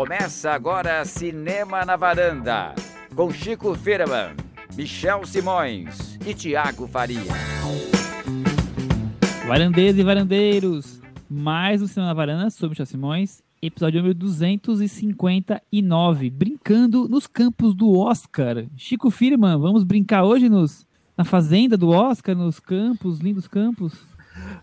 Começa agora Cinema na Varanda, com Chico Firman, Michel Simões e Tiago Faria. Varandeiros e varandeiros, mais um Cinema na Varanda sobre Michel Simões, episódio número 259, brincando nos campos do Oscar. Chico Firman, vamos brincar hoje nos, na fazenda do Oscar, nos campos, lindos campos?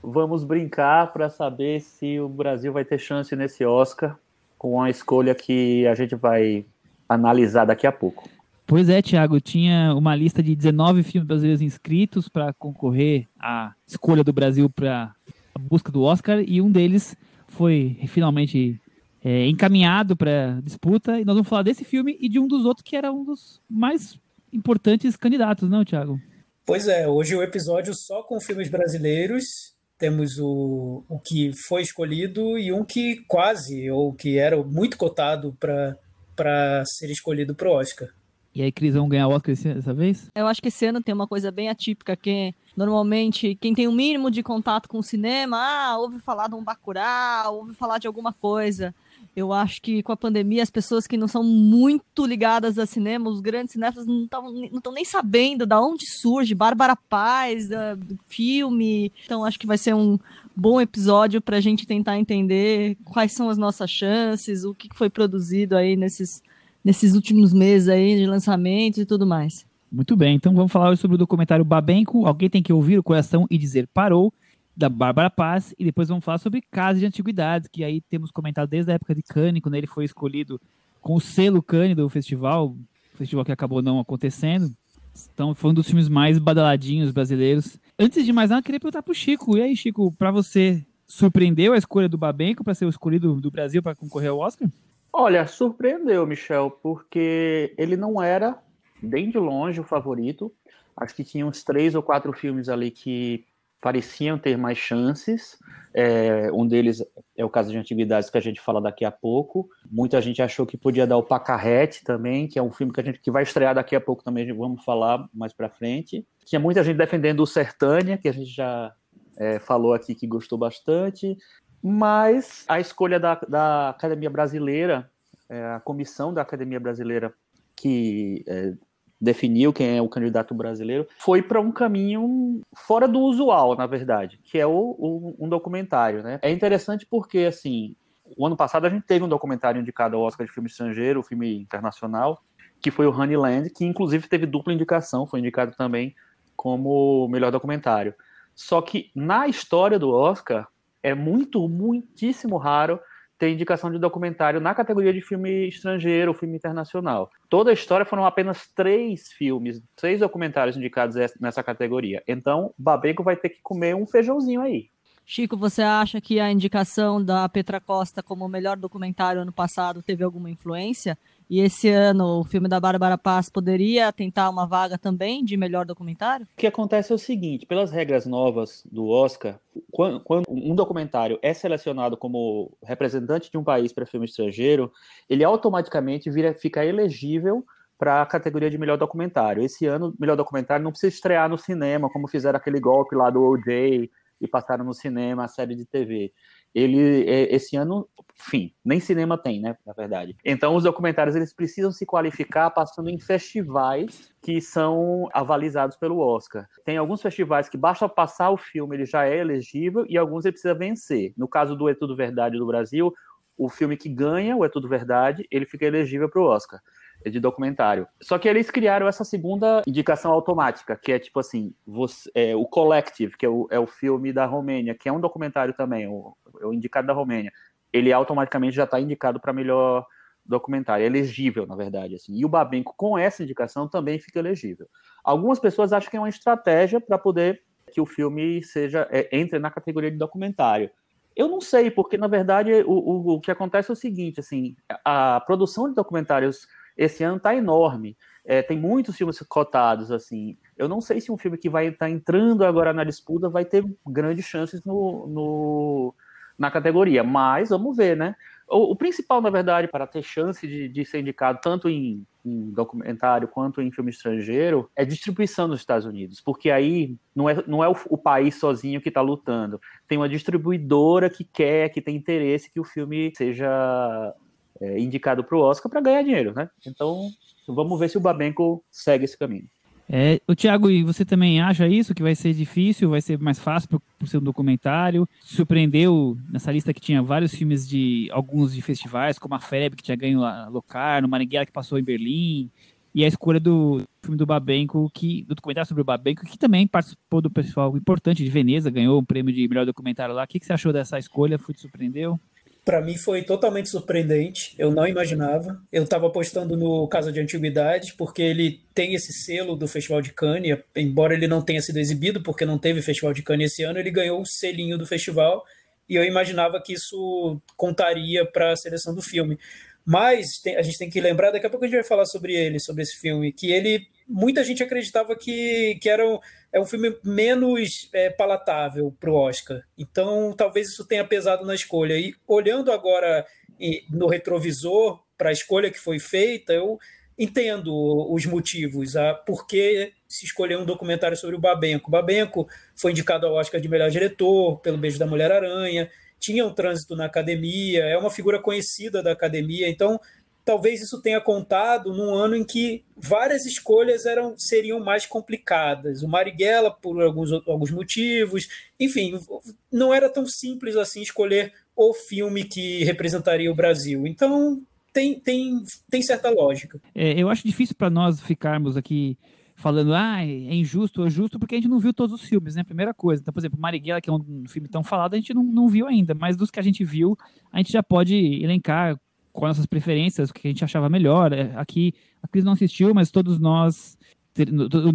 Vamos brincar para saber se o Brasil vai ter chance nesse Oscar com a escolha que a gente vai analisar daqui a pouco. Pois é, Thiago, tinha uma lista de 19 filmes brasileiros inscritos para concorrer à escolha do Brasil para a busca do Oscar e um deles foi finalmente é, encaminhado para disputa e nós vamos falar desse filme e de um dos outros que era um dos mais importantes candidatos, não, Thiago? Pois é, hoje o episódio só com filmes brasileiros temos o, o que foi escolhido e um que quase, ou que era muito cotado para ser escolhido para o Oscar. E aí, Cris, vão ganhar o Oscar dessa vez? Eu acho que esse ano tem uma coisa bem atípica, que normalmente quem tem o um mínimo de contato com o cinema, ah, ouve falar de um Bacurau, ouve falar de alguma coisa. Eu acho que com a pandemia, as pessoas que não são muito ligadas a cinema, os grandes cinéfilos não estão nem sabendo da onde surge Bárbara Paz, do filme. Então, acho que vai ser um bom episódio para a gente tentar entender quais são as nossas chances, o que foi produzido aí nesses, nesses últimos meses aí de lançamentos e tudo mais. Muito bem, então vamos falar sobre o documentário Babenco. Alguém tem que ouvir o coração e dizer parou da Bárbara Paz, e depois vamos falar sobre Casa de Antiguidades, que aí temos comentado desde a época de Cannes, quando ele foi escolhido com o selo Cannes do festival, festival que acabou não acontecendo. Então foi um dos filmes mais badaladinhos brasileiros. Antes de mais nada, eu queria perguntar pro Chico. E aí, Chico, para você, surpreendeu a escolha do Babenco para ser o escolhido do Brasil para concorrer ao Oscar? Olha, surpreendeu, Michel, porque ele não era, bem de longe, o favorito. Acho que tinha uns três ou quatro filmes ali que pareciam ter mais chances. É, um deles é o caso de antiguidades que a gente fala daqui a pouco. Muita gente achou que podia dar o Pacarrete também, que é um filme que a gente que vai estrear daqui a pouco também, vamos falar mais para frente. Tinha muita gente defendendo o Sertânia, que a gente já é, falou aqui que gostou bastante. Mas a escolha da, da Academia Brasileira, é, a comissão da Academia Brasileira que é, definiu quem é o candidato brasileiro, foi para um caminho fora do usual, na verdade, que é o, o, um documentário, né? É interessante porque, assim, o ano passado a gente teve um documentário indicado ao Oscar de filme estrangeiro, filme internacional, que foi o Honeyland, que inclusive teve dupla indicação, foi indicado também como melhor documentário. Só que na história do Oscar é muito, muitíssimo raro ter indicação de documentário na categoria de filme estrangeiro, filme internacional. Toda a história foram apenas três filmes, três documentários indicados nessa categoria. Então, Babeco vai ter que comer um feijãozinho aí. Chico, você acha que a indicação da Petra Costa como melhor documentário ano passado teve alguma influência? E esse ano o filme da Bárbara Paz poderia tentar uma vaga também de melhor documentário? O que acontece é o seguinte: pelas regras novas do Oscar, quando, um documentário é selecionado como representante de um país para filme estrangeiro, ele automaticamente vira, fica elegível para a categoria de melhor documentário. Esse ano, melhor documentário não precisa estrear no cinema, como fizeram aquele golpe lá do OJ e passaram no cinema a série de TV ele é, esse ano, enfim, nem cinema tem, né, na verdade. Então os documentários eles precisam se qualificar passando em festivais que são avalizados pelo Oscar. Tem alguns festivais que basta passar o filme, ele já é elegível e alguns ele precisa vencer. No caso do É Tudo Verdade do Brasil, o filme que ganha o É Tudo Verdade, ele fica elegível para o Oscar de documentário. Só que eles criaram essa segunda indicação automática, que é tipo assim, você, é, o Collective, que é o, é o filme da Romênia, que é um documentário também, o, o indicado da Romênia. Ele automaticamente já está indicado para melhor documentário, é elegível, na verdade. Assim. E o Babenco, com essa indicação, também fica elegível. Algumas pessoas acham que é uma estratégia para poder que o filme seja é, entre na categoria de documentário. Eu não sei, porque na verdade o, o, o que acontece é o seguinte: assim, a produção de documentários esse ano está enorme. É, tem muitos filmes cotados, assim. Eu não sei se um filme que vai estar tá entrando agora na disputa vai ter grandes chances no, no na categoria, mas vamos ver, né? O, o, principal, na verdade, para ter chance de, de ser indicado tanto em, em, documentário quanto em filme estrangeiro é distribuição nos Estados Unidos, porque aí não é, não é o, o país sozinho que está lutando, tem uma distribuidora que quer, que tem interesse que o filme seja é, indicado para o Oscar para ganhar dinheiro, né? Então, vamos ver se o Babenco segue esse caminho. É, o Thiago, e você também acha isso, que vai ser difícil, vai ser mais fácil por, por ser um documentário? Surpreendeu nessa lista que tinha vários filmes de alguns de festivais, como a FEB, que tinha ganho a Locarno, Marighella, que passou em Berlim, e a escolha do filme do Babenco, que, do documentário sobre o Babenco, que também participou do pessoal importante de Veneza, ganhou um prêmio de melhor documentário lá. O que, que você achou dessa escolha? Foi te surpreendeu? Para mim foi totalmente surpreendente. Eu não imaginava. Eu estava apostando no Casa de Antiguidades, porque ele tem esse selo do Festival de Cannes, embora ele não tenha sido exibido, porque não teve Festival de Cannes esse ano, ele ganhou o selinho do festival e eu imaginava que isso contaria para a seleção do filme. Mas a gente tem que lembrar, daqui a pouco a gente vai falar sobre ele, sobre esse filme, que ele muita gente acreditava que, que era um, é um filme menos é, palatável para o Oscar. Então, talvez isso tenha pesado na escolha. E olhando agora no retrovisor para a escolha que foi feita, eu entendo os motivos, a por que se escolheu um documentário sobre o Babenco. O Babenco foi indicado ao Oscar de melhor diretor pelo Beijo da Mulher-Aranha, tinha um trânsito na academia, é uma figura conhecida da academia, então talvez isso tenha contado num ano em que várias escolhas eram seriam mais complicadas. O Marighella, por alguns, alguns motivos, enfim, não era tão simples assim escolher o filme que representaria o Brasil. Então, tem, tem, tem certa lógica. É, eu acho difícil para nós ficarmos aqui falando, ah, é injusto ou é justo, porque a gente não viu todos os filmes, né? Primeira coisa. Então, por exemplo, Marighella, que é um filme tão falado, a gente não, não viu ainda, mas dos que a gente viu, a gente já pode elencar com nossas preferências, o que a gente achava melhor. É, aqui, a Cris não assistiu, mas todos nós,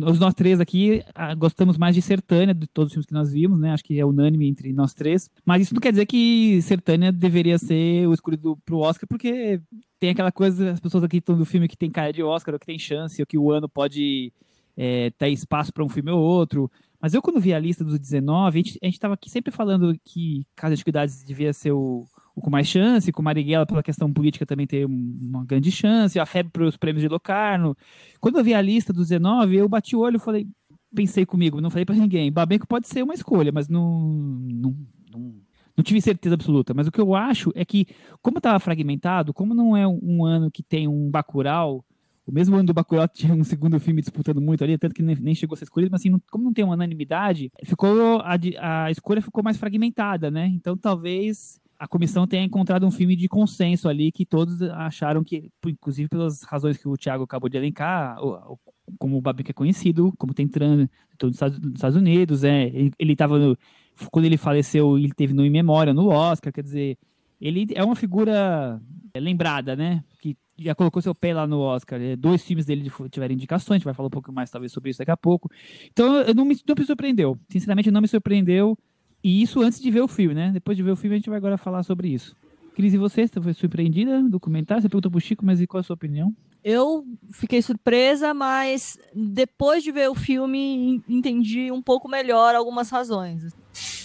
os nós três aqui, ah, gostamos mais de Sertânia, de todos os filmes que nós vimos, né? Acho que é unânime entre nós três. Mas isso não quer dizer que Sertânia deveria ser o escolhido pro Oscar, porque tem aquela coisa, as pessoas aqui estão do filme que tem cara de Oscar, ou que tem chance, ou que o ano pode é, ter espaço para um filme ou outro. Mas eu, quando vi a lista dos 19, a gente estava aqui sempre falando que Casa de Cuidados devia ser o o com mais chance, com Marighella pela questão política também ter uma grande chance, a FEB para os prêmios de Locarno. Quando eu vi a lista dos 19, eu bati o olho e falei, pensei comigo, não falei para ninguém, Babenco pode ser uma escolha, mas não, não, não, não tive certeza absoluta. Mas o que eu acho é que, como estava fragmentado, como não é um ano que tem um Bacurau, o mesmo ano do Bacurau tinha um segundo filme disputando muito ali, tanto que nem, chegou a ser escolhido, mas assim, como não tem uma unanimidade, ficou a, a escolha ficou mais fragmentada, né? Então talvez a comissão tenha encontrado um filme de consenso ali que todos acharam que, inclusive pelas razões que o Thiago acabou de elencar, como o Babic é conhecido, como tem trânsito nos Estados Unidos, é, ele estava quando ele faleceu, ele teve no em memória no Oscar, quer dizer, ele é uma figura lembrada, né? Que já colocou seu pé lá no Oscar. É, dois filmes dele tiveram indicações, a gente vai falar um pouco mais talvez sobre isso daqui a pouco. Então, não me, não me surpreendeu. Sinceramente, não me surpreendeu. E isso antes de ver o filme, né? Depois de ver o filme, a gente vai agora falar sobre isso. Cris, e você? Você foi surpreendida do comentário? Você perguntou pro Chico, mas e qual a sua opinião? Eu fiquei surpresa, mas depois de ver o filme, entendi um pouco melhor algumas razões.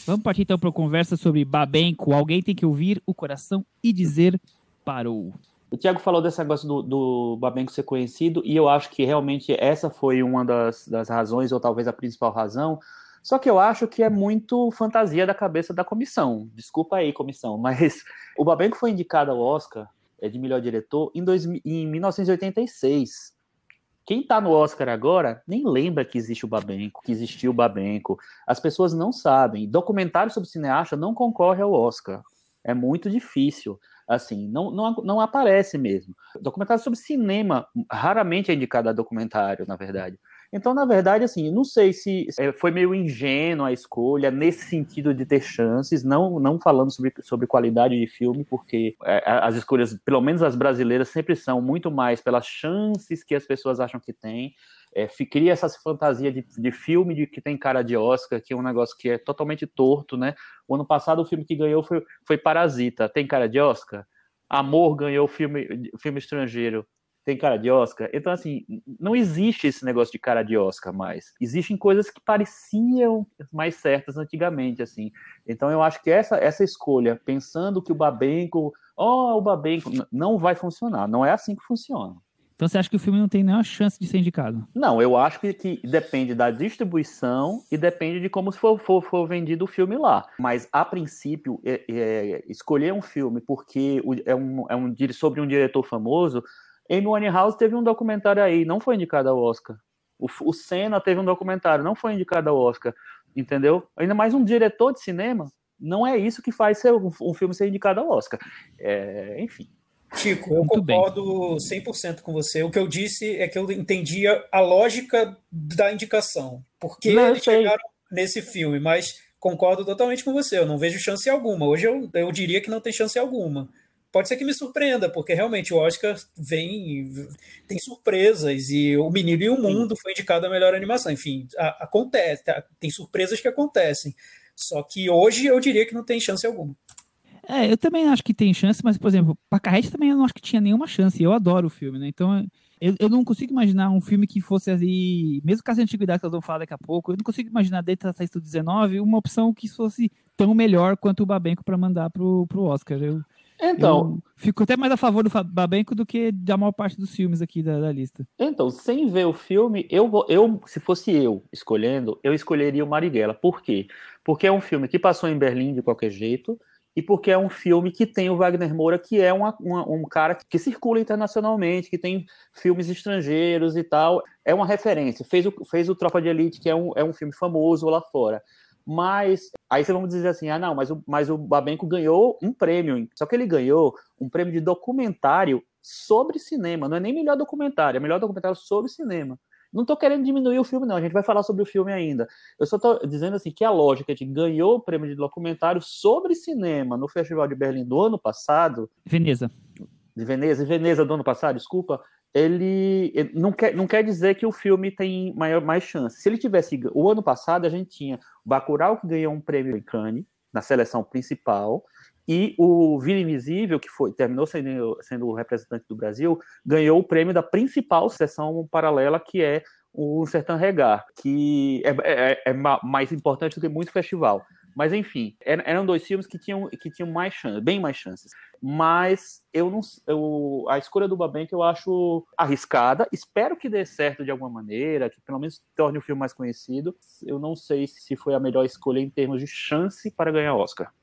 Vamos partir então para a conversa sobre Babenco. Alguém tem que ouvir o coração e dizer parou. O Tiago falou desse negócio do, do Babenco ser conhecido, e eu acho que realmente essa foi uma das, das razões, ou talvez a principal razão, só que eu acho que é muito fantasia da cabeça da comissão. Desculpa aí, comissão, mas o Babenco foi indicado ao Oscar é, de melhor diretor em, dois, em 1986. Quem está no Oscar agora nem lembra que existe o Babenco, que existiu o Babenco. As pessoas não sabem. Documentário sobre cineasta não concorre ao Oscar. É muito difícil. Assim, não, não, não aparece mesmo. Documentário sobre cinema raramente é indicado a documentário, na verdade. Então, na verdade, assim, não sei se é, foi meio ingênua a escolha nesse sentido de ter chances, não, não falando sobre, sobre qualidade de filme, porque é, as escolhas, pelo menos as brasileiras, sempre são muito mais pelas chances que as pessoas acham que tem. É, cria essa fantasia de, de filme de que tem cara de Oscar, que é um negócio que é totalmente torto, né? O ano passado o filme que ganhou foi, foi Parasita. Tem cara de Oscar? Amor ganhou filme, filme estrangeiro tem cara de Oscar. Então, assim, não existe esse negócio de cara de Oscar mais. Existem coisas que pareciam mais certas antigamente, assim. Então, eu acho que essa, essa escolha, pensando que o Babenco, ó, oh, o Babenco, não vai funcionar. Não é assim que funciona. Então você acha que o filme não tem nenhuma chance de ser indicado? Não, eu acho que, que depende da distribuição e depende de como for, for, for vendido o filme lá. Mas, a princípio, é, é, escolher um filme porque é, um, é um, sobre um diretor famoso. Amy Winehouse teve um documentário aí, não foi indicado ao Oscar. O, o Senna teve um documentário, não foi indicado ao Oscar. Entendeu? Ainda mais um diretor de cinema. Não é isso que faz ser, um, um filme ser indicado ao Oscar. É, enfim. Chico, eu Muito concordo bem. 100% com você. O que eu disse é que eu entendia a lógica da indicação. Porque não, eles chegaram nesse filme, mas concordo totalmente com você. Eu não vejo chance alguma. Hoje eu, eu diria que não tem chance alguma. Pode ser que me surpreenda, porque realmente o Oscar vem. tem surpresas, e O Menino e o Mundo foi indicado a melhor animação. Enfim, a, acontece, tá, tem surpresas que acontecem. Só que hoje eu diria que não tem chance alguma. É, eu também acho que tem chance, mas, por exemplo, Pacarrete também eu não acho que tinha nenhuma chance. Eu adoro o filme, né? Então, eu, eu não consigo imaginar um filme que fosse ali, mesmo com as antiguidades que nós vamos falar daqui a pouco, eu não consigo imaginar dentro da lista 19 uma opção que fosse tão melhor quanto o Babenco para mandar pro, pro Oscar. Eu, então, eu fico até mais a favor do Babenco do que da maior parte dos filmes aqui da, da lista. Então, sem ver o filme, eu, eu, se fosse eu escolhendo, eu escolheria o Marighella. Por quê? Porque é um filme que passou em Berlim de qualquer jeito e porque é um filme que tem o Wagner Moura, que é uma, uma, um cara que circula internacionalmente, que tem filmes estrangeiros e tal. É uma referência. Fez o, fez o Tropa de Elite, que é um, é um filme famoso lá fora. Mas aí você vamos dizer assim: ah, não, mas o, mas o Babenco ganhou um prêmio. Só que ele ganhou um prêmio de documentário sobre cinema. Não é nem melhor documentário, é melhor documentário sobre cinema. Não estou querendo diminuir o filme, não. A gente vai falar sobre o filme ainda. Eu só estou dizendo assim que a lógica de ganhou o prêmio de documentário sobre cinema no Festival de Berlim do ano passado. Veneza. De Veneza, Veneza do ano passado, desculpa. Ele, não, quer, não quer dizer que o filme tem maior, mais chance. Se ele tivesse. O ano passado a gente tinha o Bacurau, que ganhou um prêmio em Cannes, na seleção principal, e o Vila Invisível, que foi, terminou sendo, sendo o representante do Brasil, ganhou o prêmio da principal sessão paralela, que é o Sertão Regar, que é, é, é, mais importante do que muito festival. Mas enfim, eram dois filmes que tinham, que tinham mais chances, bem mais chances. Mas eu não, eu, a escolha do Babenck eu acho arriscada. Espero que dê certo de alguma maneira, que pelo menos torne o filme mais conhecido. Eu não sei se foi a melhor escolha em termos de chance para ganhar Oscar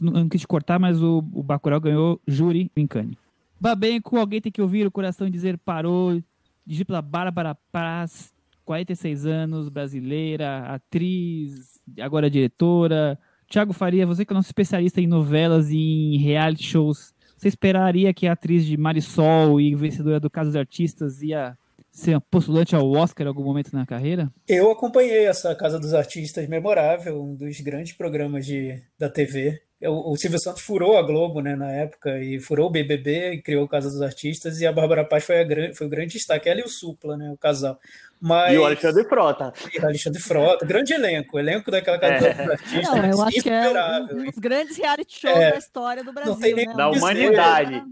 não quis cortar, mas o, o Bacurau ganhou júri em Cannes. Babenco, alguém tem que ouvir o coração dizer parou, dirigir pela Bárbara Paz, 46 anos, brasileira, atriz, agora diretora. Tiago Faria, você que é nosso especialista em novelas e em reality shows, você esperaria que a atriz de Marisol e vencedora do Caso dos Artistas ia ser postulante ao Oscar em algum momento na carreira? Eu acompanhei essa Casa dos Artistas memorável, um dos grandes programas de, da TV. O, o Silvio Santos furou a Globo né, na época, e furou o BBB, e criou Casa dos Artistas, e a Bárbara Paz foi, a, foi o grande destaque, ela e o Supla, né, o casal. Mas... E o Alexandre Frota. E o Alexandre Frota, grande elenco, elenco daquela Casa é. dos Artistas. Não, eu acho que é um dos grandes reality shows é. da história do Brasil. Não tem nem né? Da humanidade.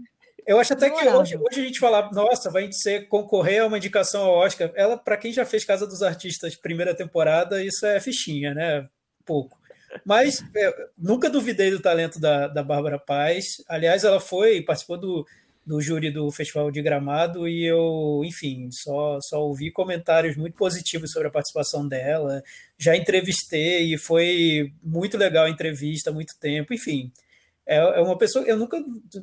Eu acho até que hoje, hoje a gente falar, nossa, vai ser concorrer a uma indicação ao Oscar. Ela, para quem já fez Casa dos Artistas primeira temporada, isso é fichinha, né? Pouco. Mas é, nunca duvidei do talento da, da Bárbara Paz. Aliás, ela foi, participou do, do júri do Festival de Gramado e eu, enfim, só, só ouvi comentários muito positivos sobre a participação dela. Já entrevistei e foi muito legal a entrevista, muito tempo, enfim é, é uma pessoa. Eu nunca.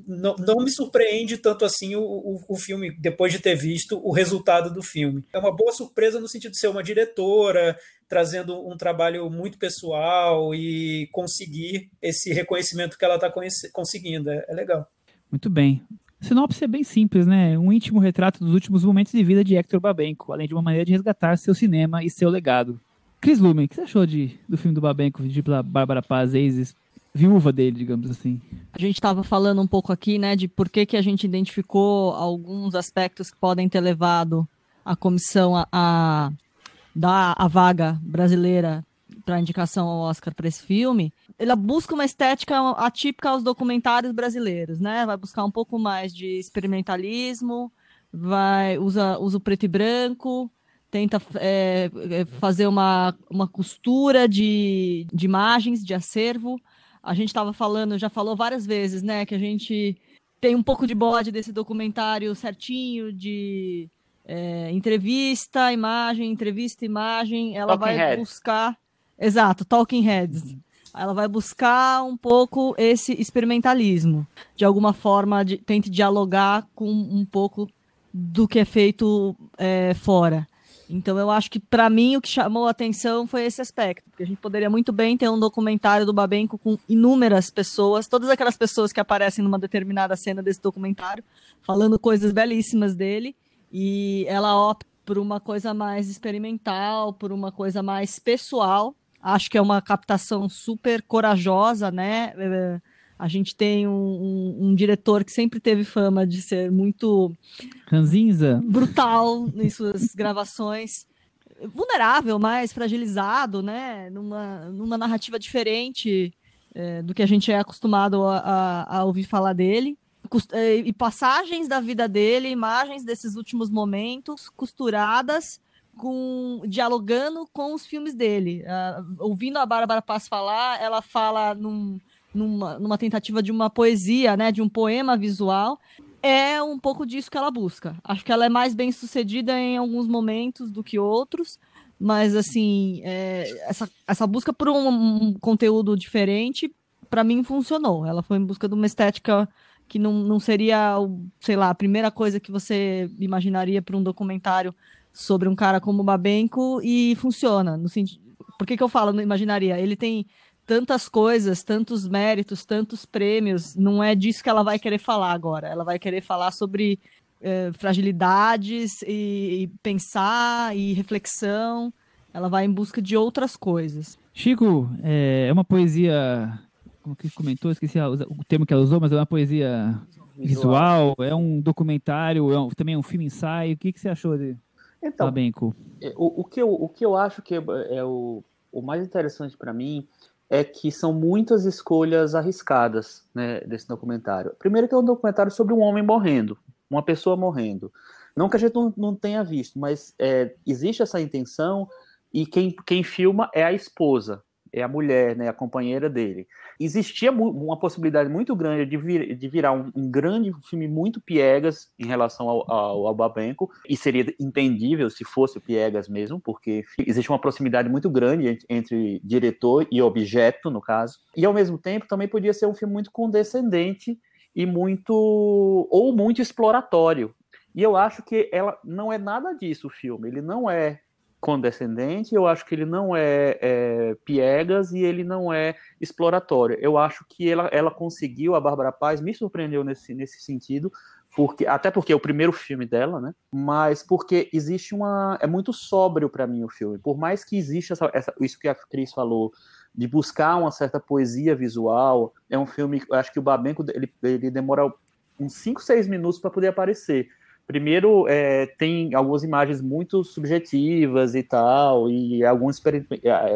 Não, não me surpreende tanto assim o, o, o, filme, depois de ter visto o resultado do filme. É uma boa surpresa no sentido de ser uma diretora, trazendo um trabalho muito pessoal e conseguir esse reconhecimento que ela está conseguindo. É, é legal. Muito bem. Sinopse é bem simples, né? Um íntimo retrato dos últimos momentos de vida de Hector Babenco, além de uma maneira de resgatar seu cinema e seu legado. Cris Lumen, o que você achou de, do filme do Babenco, de Bárbara Paz, ex viúva dele, digamos assim. A gente estava falando um pouco aqui, né, de por que, que a gente identificou alguns aspectos que podem ter levado a comissão a, a dar a vaga brasileira para indicação ao Oscar para esse filme. Ela busca uma estética atípica aos documentários brasileiros, né? Vai buscar um pouco mais de experimentalismo, vai usa, usa o preto e branco, tenta é, é fazer uma, uma costura de, de imagens, de acervo, a gente estava falando, já falou várias vezes, né, que a gente tem um pouco de bode desse documentário certinho de é, entrevista, imagem, entrevista, imagem. Ela Talking vai buscar. Exato, Talking Heads. Ela vai buscar um pouco esse experimentalismo. De alguma forma, de, tente dialogar com um pouco do que é feito é, fora. Então, eu acho que, para mim, o que chamou a atenção foi esse aspecto. Porque a gente poderia muito bem ter um documentário do Babenco com inúmeras pessoas, todas aquelas pessoas que aparecem numa determinada cena desse documentário, falando coisas belíssimas dele, e ela opta por uma coisa mais experimental, por uma coisa mais pessoal. Acho que é uma captação super corajosa, né? A gente tem um, um- um diretor que sempre teve fama de ser muito Ranzinza? brutal em suas gravações, vulnerável, mais fragilizado, né? Numa, numa narrativa diferente é, do que a gente é acostumado a, a- a ouvir falar dele. É, E passagens da vida dele, imagens desses últimos momentos, costuradas com dialogando com os filmes dele. Ah, ouvindo a Bárbara Paz falar, ela fala num- numa, numa tentativa de uma poesia, né, de um poema visual, é um pouco disso que ela busca. Acho que ela é mais bem sucedida em alguns momentos do que outros, mas assim, é, essa, essa busca por um, um conteúdo diferente, para mim funcionou. Ela foi em busca de uma estética que não, não seria, sei lá, a primeira coisa que você imaginaria para um documentário sobre um cara como o Babenco e funciona. No sentido, por que, que eu falo não imaginaria? Ele tem tantas coisas, tantos méritos, tantos prêmios, não é disso que ela vai querer falar agora. Ela vai querer falar sobre eh, fragilidades e, e pensar e reflexão. Ela vai em busca de outras coisas. Chico, é é uma poesia. Como que comentou? Esqueci a- o termo que ela usou, mas é uma poesia visual, é um documentário, é um- também é um filme ensaio. O que, que você achou de Então, Babenco? É, O, o, que, eu, o que eu acho que é, é o, o mais interessante para mim é que são muitas escolhas arriscadas né, desse documentário. Primeiro que é um documentário sobre um homem morrendo, uma pessoa morrendo. Não que a gente não, não tenha visto, mas é, existe essa intenção e quem, quem filma é a esposa, é a mulher, né, a companheira dele. Existia uma possibilidade muito grande de, vir, de virar um, um grande filme muito piegas em relação ao, ao, ao Babenco, e seria entendível se fosse piegas mesmo, porque existe uma proximidade muito grande entre, entre diretor e objeto, no caso. E ao mesmo tempo também podia ser um filme muito condescendente e muito ou muito exploratório. E eu acho que ela não é nada disso o filme. Ele não é condescendente, eu acho que ele não é, é piegas e ele não é exploratório. Eu acho que ela, ela conseguiu, a Bárbara Paz me surpreendeu nesse, nesse sentido, porque até porque é o primeiro filme dela, né? Mas porque existe uma é muito sóbrio para mim o filme. Por mais que exista essa, essa, isso que a Cris falou de buscar uma certa poesia visual, é um filme, eu acho que o Babenco ele, ele demora uns 5, 6 minutos para poder aparecer. Primeiro, é, tem algumas imagens muito subjetivas e tal, e algumas exper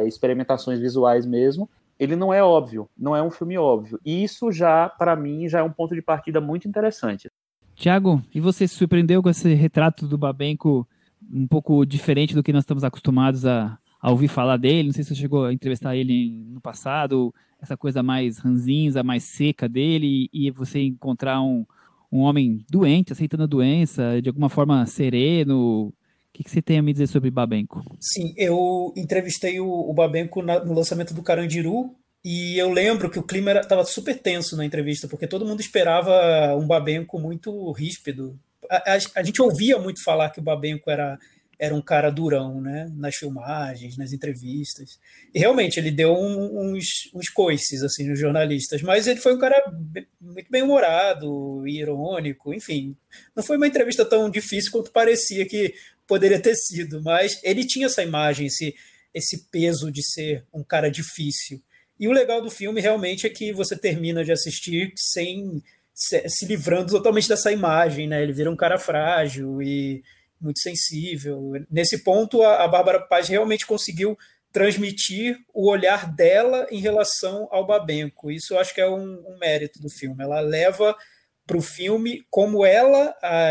experimentações visuais mesmo. Ele não é óbvio, não é um filme óbvio. E isso já, para mim, já é um ponto de partida muito interessante. Tiago, e você se surpreendeu com esse retrato do Babenco um pouco diferente do que nós estamos acostumados a, a ouvir falar dele? Não sei se você chegou a entrevistar ele no passado, essa coisa mais ranzinza, mais seca dele, e você encontrar um, um homem doente, aceitando a doença, de alguma forma sereno. O que, que você tem a me dizer sobre Babenco? Sim, eu entrevistei o, o Babenco na, no lançamento do Carandiru e eu lembro que o clima estava super tenso na entrevista, porque todo mundo esperava um Babenco muito ríspido. A, a, a, gente ouvia muito falar que o Babenco era, era um cara durão, né? Nas filmagens, nas entrevistas. E realmente ele deu um, uns, uns coices assim, nos jornalistas, mas ele foi um cara muito bem-humorado, irônico, enfim. Não foi uma entrevista tão difícil quanto parecia que poderia ter sido, mas ele tinha essa imagem, esse, esse peso de ser um cara difícil. E o legal do filme realmente é que você termina de assistir sem se, se livrando totalmente dessa imagem, né? Ele vira um cara frágil e muito sensível. Nesse ponto, a, a Bárbara Paz realmente conseguiu transmitir o olhar dela em relação ao Babenco. Isso eu acho que é um, um mérito do filme. Ela leva para o filme como ela, a,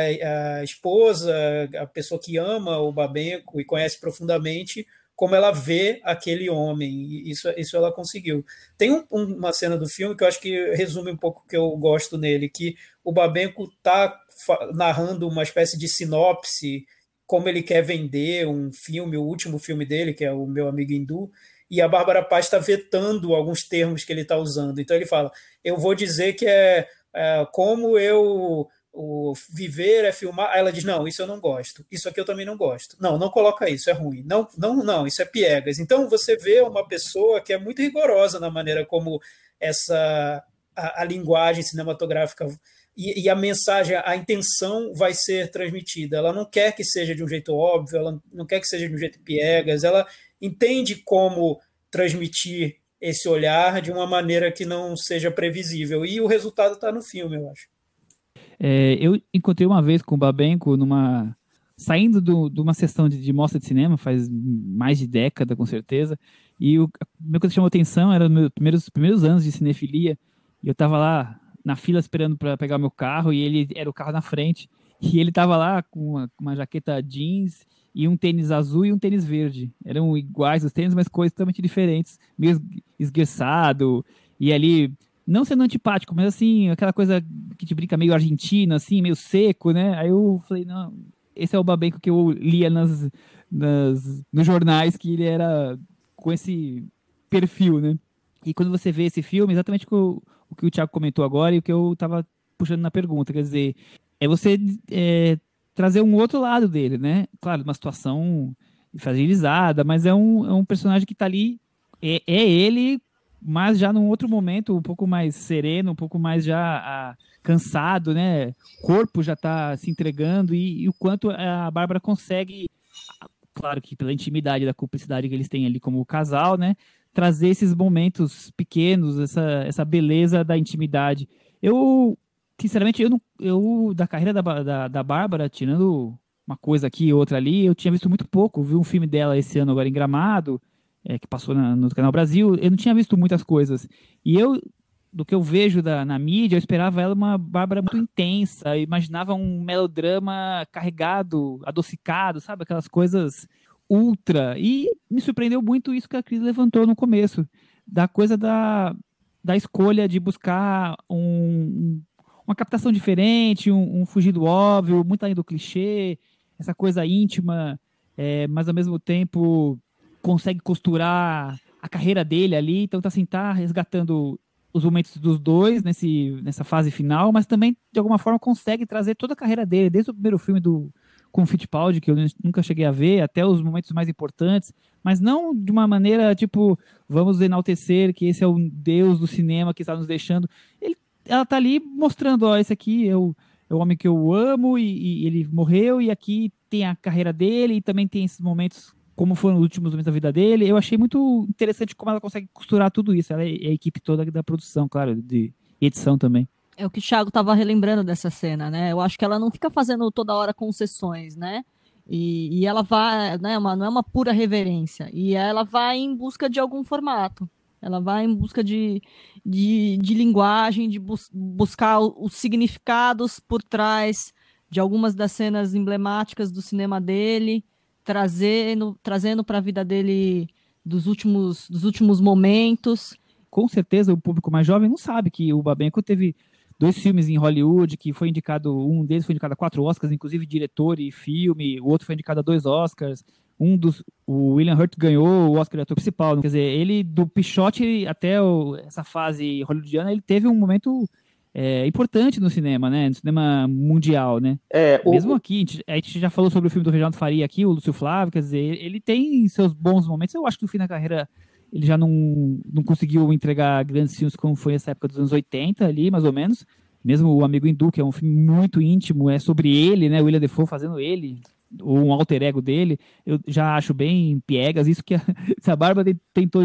a, esposa, a pessoa que ama o Babenco e conhece profundamente, como ela vê aquele homem. Isso, isso ela conseguiu. Tem um, uma cena do filme que eu acho que resume um pouco o que eu gosto nele, que o Babenco está narrando uma espécie de sinopse, como ele quer vender um filme, o último filme dele, que é o Meu Amigo Hindu, e a Bárbara Paz está vetando alguns termos que ele está usando. Então ele fala: eu vou dizer que é, é como eu o viver é filmar. Aí ela diz: não, isso eu não gosto. Isso aqui eu também não gosto. Não, não coloca isso, é ruim. Não, não, não, isso é piegas. Então você vê uma pessoa que é muito rigorosa na maneira como essa a, a linguagem cinematográfica e, e, a mensagem, a intenção vai ser transmitida. Ela não quer que seja de um jeito óbvio, ela não quer que seja de um jeito piegas. Ela entende como transmitir esse olhar de uma maneira que não seja previsível. E o resultado está no filme, eu acho. É, eu encontrei uma vez com o Babenco numa. saindo do, de uma sessão de, de, mostra de cinema, faz mais de década, com certeza. E o meu que chamou atenção era os meus primeiros, primeiros anos de cinefilia. E eu estava lá na fila esperando para pegar meu carro, e ele era o carro na frente. E ele estava lá com uma, uma jaqueta jeans e um tênis azul e um tênis verde. Eram iguais os tênis, mas cores totalmente diferentes, meio esguiçado. E ali não sendo antipático, mas assim, aquela coisa que te brinca meio argentino, assim, meio seco, né? Aí eu falei, não, esse é o Babenco que eu lia nas, nas, nos jornais, que ele era com esse perfil, né? E quando você vê esse filme, exatamente o, o que o Thiago comentou agora e o que eu tava puxando na pergunta, quer dizer, é você é, trazer um outro lado dele, né? Claro, uma situação fragilizada, mas é um, é um personagem que tá ali, é, é ele mas já num outro momento, um pouco mais sereno, um pouco mais já ah, cansado, né? O corpo já está se entregando e, e, o quanto a Bárbara consegue, claro que pela intimidade, da cumplicidade que eles têm ali como casal, né? Trazer esses momentos pequenos, essa, essa beleza da intimidade. Eu, sinceramente, eu, não, eu da carreira da, da, da Bárbara, tirando uma coisa aqui e outra ali, eu tinha visto muito pouco. Vi um filme dela esse ano agora em Gramado, é, que passou na, no Canal Brasil, eu não tinha visto muitas coisas. E eu, do que eu vejo da, na mídia, eu esperava ela uma Bárbara muito intensa, imaginava um melodrama carregado, adocicado, sabe? Aquelas coisas ultra. E me surpreendeu muito isso que a Cris levantou no começo, da coisa da, da escolha de buscar um, uma captação diferente, um, um óbvio, muito além do clichê, essa coisa íntima, é, mas ao mesmo tempo consegue costurar a carreira dele ali, então tá assim, tá resgatando os momentos dos dois nesse, nessa fase final, mas também de alguma forma consegue trazer toda a carreira dele, desde o primeiro filme do com o Fittipaldi, que eu nunca cheguei a ver, até os momentos mais importantes, mas não de uma maneira tipo, vamos enaltecer que esse é o deus do cinema que está nos deixando. Ele, ela tá ali mostrando, ó, esse aqui é o, é o homem que eu amo e, e ele morreu, e aqui tem a carreira dele, e também tem esses momentos como foram os últimos momentos da vida dele. Eu achei muito interessante como ela consegue costurar tudo isso. Ela é a equipe toda da produção, claro, de edição também. É o que o Thiago estava relembrando dessa cena, né? Eu acho que ela não fica fazendo toda hora concessões, né? E, e ela vai, né, uma, não é uma pura reverência. E ela vai em busca de algum formato. Ela vai em busca de, de, de linguagem, de bus buscar os significados por trás de algumas das cenas emblemáticas do cinema dele trazendo trazendo para a vida dele dos últimos dos últimos momentos. Com certeza o público mais jovem não sabe que o Babenco teve dois filmes em Hollywood que foi indicado um deles foi indicado a quatro Oscars, inclusive diretor e filme, o outro foi indicado a dois Oscars. Um dos o William Hurt ganhou o Oscar de ator principal, quer dizer, ele do Pichote até o, essa fase hollywoodiana, ele teve um momento é, importante no cinema, né? No cinema mundial, né? É, o... Mesmo aqui, a gente, a gente, já falou sobre o filme do Reginaldo Faria aqui, o Lúcio Flávio, quer dizer, ele tem seus bons momentos. Eu acho que no fim da carreira ele já não, não conseguiu entregar grandes filmes como foi essa época dos anos 80 ali, mais ou menos. Mesmo o Amigo Hindu, que é um filme muito íntimo, é sobre ele, né? William Defoe fazendo ele, ou um alter ego dele, eu já acho bem piegas. Isso que a, se a Bárbara tentou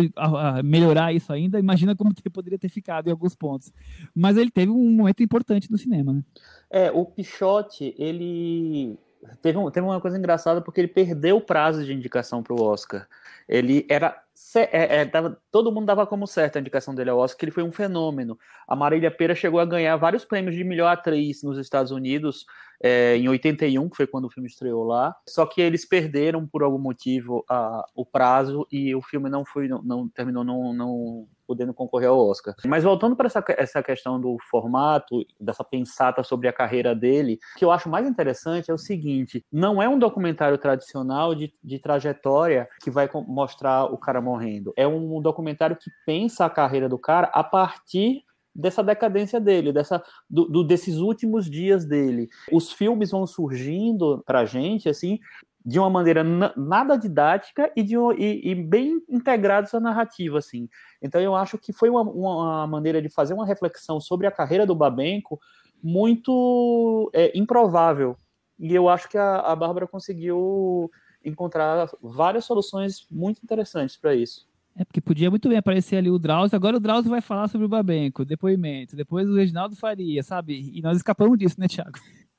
melhorar isso ainda, imagina como poderia ter ficado em alguns pontos. Mas ele teve um momento importante no cinema, né? É, o Pichote, ele teve, um, teve uma coisa engraçada porque ele perdeu o prazo de indicação para o Oscar. Ele era. É, é, todo mundo dava como certa a indicação dele ao Oscar, ele foi um fenômeno. A Marília Pera chegou a ganhar vários prêmios de melhor atriz nos Estados Unidos é, em 81, que foi quando o filme estreou lá. Só que eles perderam, por algum motivo, a, o prazo e o filme não foi, não, não terminou não, não podendo concorrer ao Oscar. Mas voltando para essa, essa questão do formato, dessa pensata sobre a carreira dele, o que eu acho mais interessante é o seguinte: não é um documentário tradicional de, de trajetória que vai mostrar o cara morrendo. É um documentário que pensa a carreira do cara a partir dessa decadência dele, dessa do, do, desses últimos dias dele. Os filmes vão surgindo pra gente assim de uma maneira nada didática e, de, e, e, bem integrados à narrativa, assim. Então eu acho que foi uma, uma, maneira de fazer uma reflexão sobre a carreira do Babenco muito é, improvável. E eu acho que a, a Bárbara conseguiu encontrar várias soluções muito interessantes para isso. É porque podia muito bem aparecer ali o Drauzio, agora o Drauzio vai falar sobre o Babenco, depoimento, depois o Reginaldo Faria, sabe? E nós escapamos disso, né, Thiago?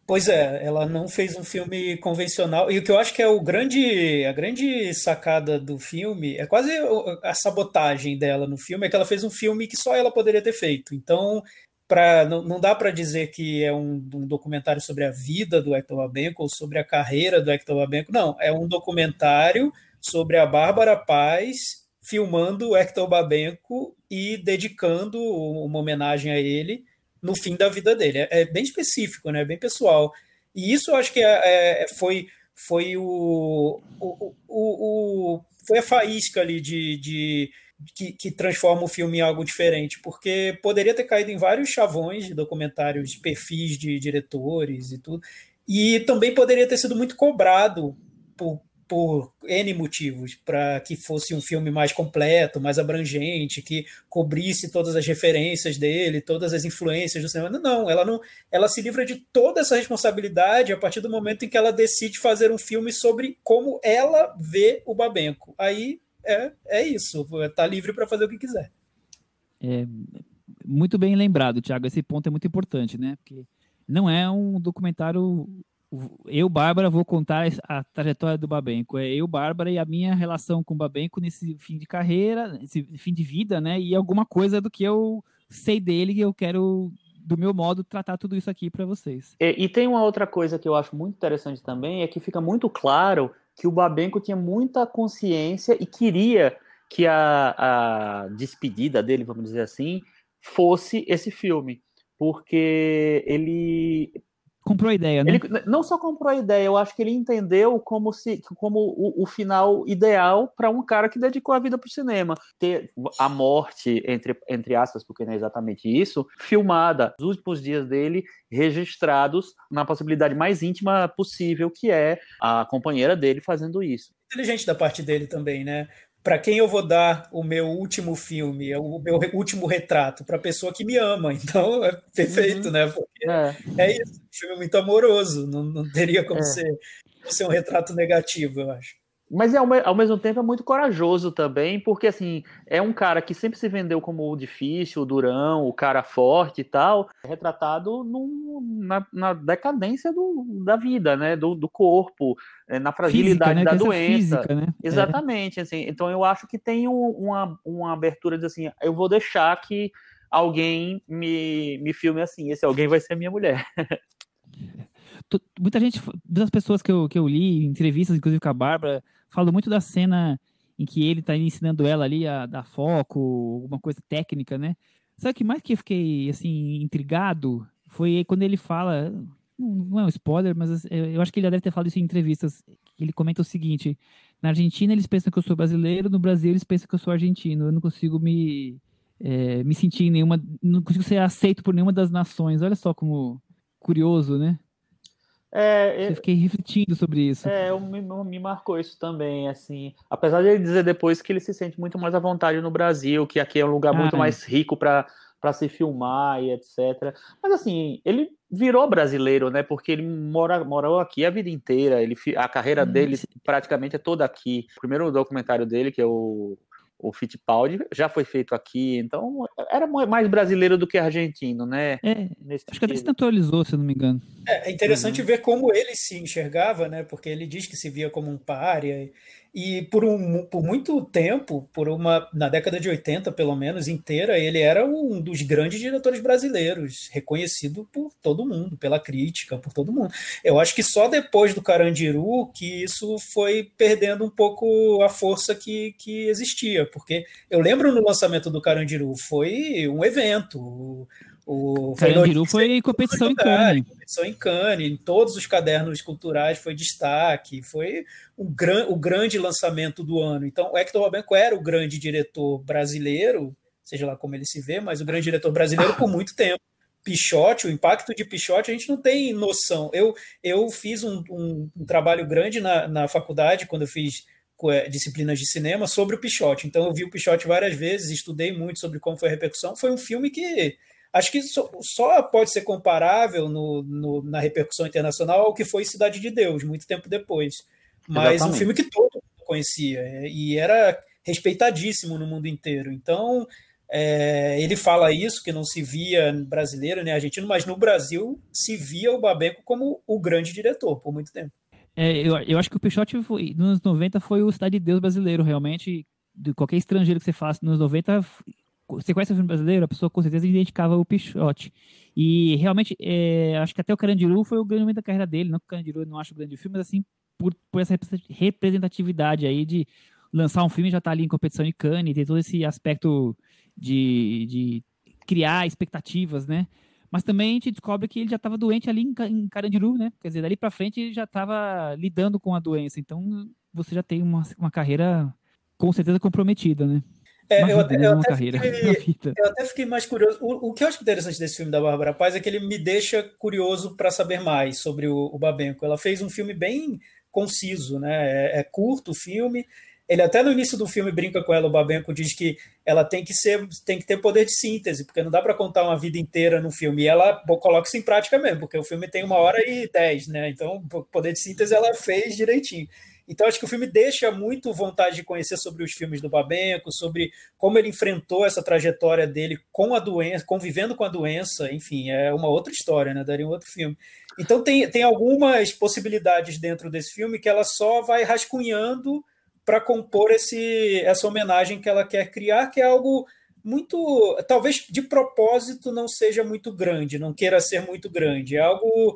Pois é, ela não fez um filme convencional. E o que eu acho que é o grande, a grande sacada do filme é quase a sabotagem dela no filme, é que ela fez um filme que só ela poderia ter feito. Então, pra, não, não dá para dizer que é um, um, documentário sobre a vida do Hector Babenco ou sobre a carreira do Hector Babenco. Não, é um documentário sobre a Bárbara Paz filmando o Hector Babenco e dedicando uma homenagem a ele no fim da vida dele. É, é bem específico, né? bem pessoal. E isso eu acho que é, é, foi, foi o, o, o, o, foi a faísca ali de, de que, que, transforma o filme em algo diferente, porque poderia ter caído em vários chavões de documentários, perfis de diretores e tudo, e também poderia ter sido muito cobrado por, por N motivos, para que fosse um filme mais completo, mais abrangente, que cobrisse todas as referências dele, todas as influências do cinema. Não, ela não, ela se livra de toda essa responsabilidade a partir do momento em que ela decide fazer um filme sobre como ela vê o Babenco. Aí é, é isso, tá livre para fazer o que quiser. É, muito bem lembrado, Tiago. Esse ponto é muito importante, né? Porque não é um documentário eu, Bárbara, vou contar a trajetória do Babenco. É eu, Bárbara, e a minha relação com o Babenco nesse fim de carreira, nesse fim de vida, né? E alguma coisa do que eu sei dele que eu quero, do meu modo, tratar tudo isso aqui para vocês. E, e, tem uma outra coisa que eu acho muito interessante também, é que fica muito claro que o Babenco tinha muita consciência e queria que a, a despedida dele, vamos dizer assim, fosse esse filme porque ele comprou a ideia, né? Ele não só comprou a ideia, eu acho que ele entendeu como se como o, o final ideal para um cara que dedicou a vida para o cinema. Ter a morte, entre, entre aspas, porque não é exatamente isso, filmada, os últimos dias dele registrados na possibilidade mais íntima possível, que é a companheira dele fazendo isso. Inteligente da parte dele também, né? Para quem eu vou dar o meu último filme, o meu último retrato? Para a pessoa que me ama. Então é perfeito, uhum. né? Porque é. é isso, um filme muito amoroso, não, não teria como é. ser, ser um retrato negativo, eu acho. Mas ao, ao mesmo tempo é muito corajoso também, porque assim, é um cara que sempre se vendeu como o difícil, o durão, o cara forte e tal, retratado num, na, na, decadência do, da vida, né? Do, do corpo, é, na fragilidade física, né? da doença. Física, né? É. Exatamente, é. assim. Então eu acho que tem um, uma, uma abertura de assim, eu vou deixar que alguém me, me filme assim, esse alguém vai ser minha mulher. muita gente, das pessoas que eu, que eu li, entrevistas, inclusive com a Bárbara, falam muito da cena em que ele está ensinando ela ali a dar foco, alguma coisa técnica, né? Sabe o que mais que eu fiquei, assim, intrigado? Foi quando ele fala, não é um spoiler, mas eu acho que ele já deve ter falado isso em entrevistas, ele comenta o seguinte, na Argentina eles pensam que eu sou brasileiro, no Brasil eles pensam que eu sou argentino, eu não consigo me, é, me sentir em nenhuma, não consigo ser aceito por nenhuma das nações, olha só como curioso, né? É, eu fiquei refletindo sobre isso. É, eu, me, me marcou isso também, assim. Apesar de ele dizer depois que ele se sente muito mais à vontade no Brasil, que aqui é um lugar ah, muito é. mais rico para para se filmar e etc. Mas assim, ele virou brasileiro, né? Porque ele mora, morou aqui a vida inteira. Ele, a carreira hum, dele praticamente é toda aqui. O primeiro documentário dele, que é o o Fittipaldi já foi feito aqui, então era mais brasileiro do que argentino, né? É, acho que até se naturalizou, se não me engano. É, é interessante uhum. ver como ele se enxergava, né? Porque ele diz que se via como um párea e por, um, por muito tempo, por uma na década de 80 pelo menos inteira, ele era um dos grandes diretores brasileiros, reconhecido por todo mundo, pela crítica, por todo mundo. Eu acho que só depois do Carandiru que isso foi perdendo um pouco a força que, que existia, porque eu lembro no lançamento do Carandiru, foi um evento. O Carandiru foi competição em Cannes. Competição em Cannes, em todos os cadernos culturais foi destaque, foi o, gran, o grande lançamento do ano. Então, o Hector Robenco era o grande diretor brasileiro, seja lá como ele se vê, mas o grande diretor brasileiro por muito tempo. Pichote, o impacto de Pichote, a gente não tem noção. Eu, eu fiz um, um, um trabalho grande na, na faculdade, quando eu fiz é, disciplinas de cinema, sobre o Pichote. Então, eu vi o Pichote várias vezes, estudei muito sobre como foi a repercussão. Foi um filme que Acho que só, só pode ser comparável no, no, na repercussão internacional ao que foi Cidade de Deus, muito tempo depois. Mas Exatamente. um filme que todo mundo conhecia é, e era respeitadíssimo no mundo inteiro. Então, é, ele fala isso, que não se via brasileiro nem argentino, mas no Brasil se via o Babenco como o grande diretor por muito tempo. É, eu, eu acho que o Peixote foi, nos anos 90 foi o Cidade de Deus brasileiro, realmente. De qualquer estrangeiro que você faça nos 90 você conhece o filme brasileiro, a pessoa com certeza identificava o Pichote. E realmente, é, acho que até o Carandiru foi o grande momento da carreira dele. Não que o Carandiru não acho grande filme, mas assim, por, por essa representatividade aí de lançar um filme já tá ali em competição de Cannes, ter todo esse aspecto de, de criar expectativas, né? Mas também a gente descobre que ele já estava doente ali em, em Carandiru, né? Quer dizer, dali para frente ele já estava lidando com a doença. Então você já tem uma, uma carreira com certeza comprometida, né? É, eu, até, eu, até fiquei, eu, até fiquei, mais curioso. O, o, que eu acho interessante desse filme da Bárbara Paz é que ele me deixa curioso para saber mais sobre o, o, Babenco. Ela fez um filme bem conciso, né? É, é, curto o filme. Ele até no início do filme brinca com ela, o Babenco diz que ela tem que ser, tem que ter poder de síntese, porque não dá para contar uma vida inteira no filme. E ela coloca isso em prática mesmo, porque o filme tem uma hora e dez, né? Então, poder de síntese ela fez direitinho. Então, acho que o filme deixa muito vontade de conhecer sobre os filmes do Babenco, sobre como ele enfrentou essa trajetória dele com a doença, convivendo com a doença, enfim, é uma outra história, né? Daria um outro filme. Então, tem, tem algumas possibilidades dentro desse filme que ela só vai rascunhando para compor esse, essa homenagem que ela quer criar, que é algo muito, talvez de propósito não seja muito grande, não queira ser muito grande, é algo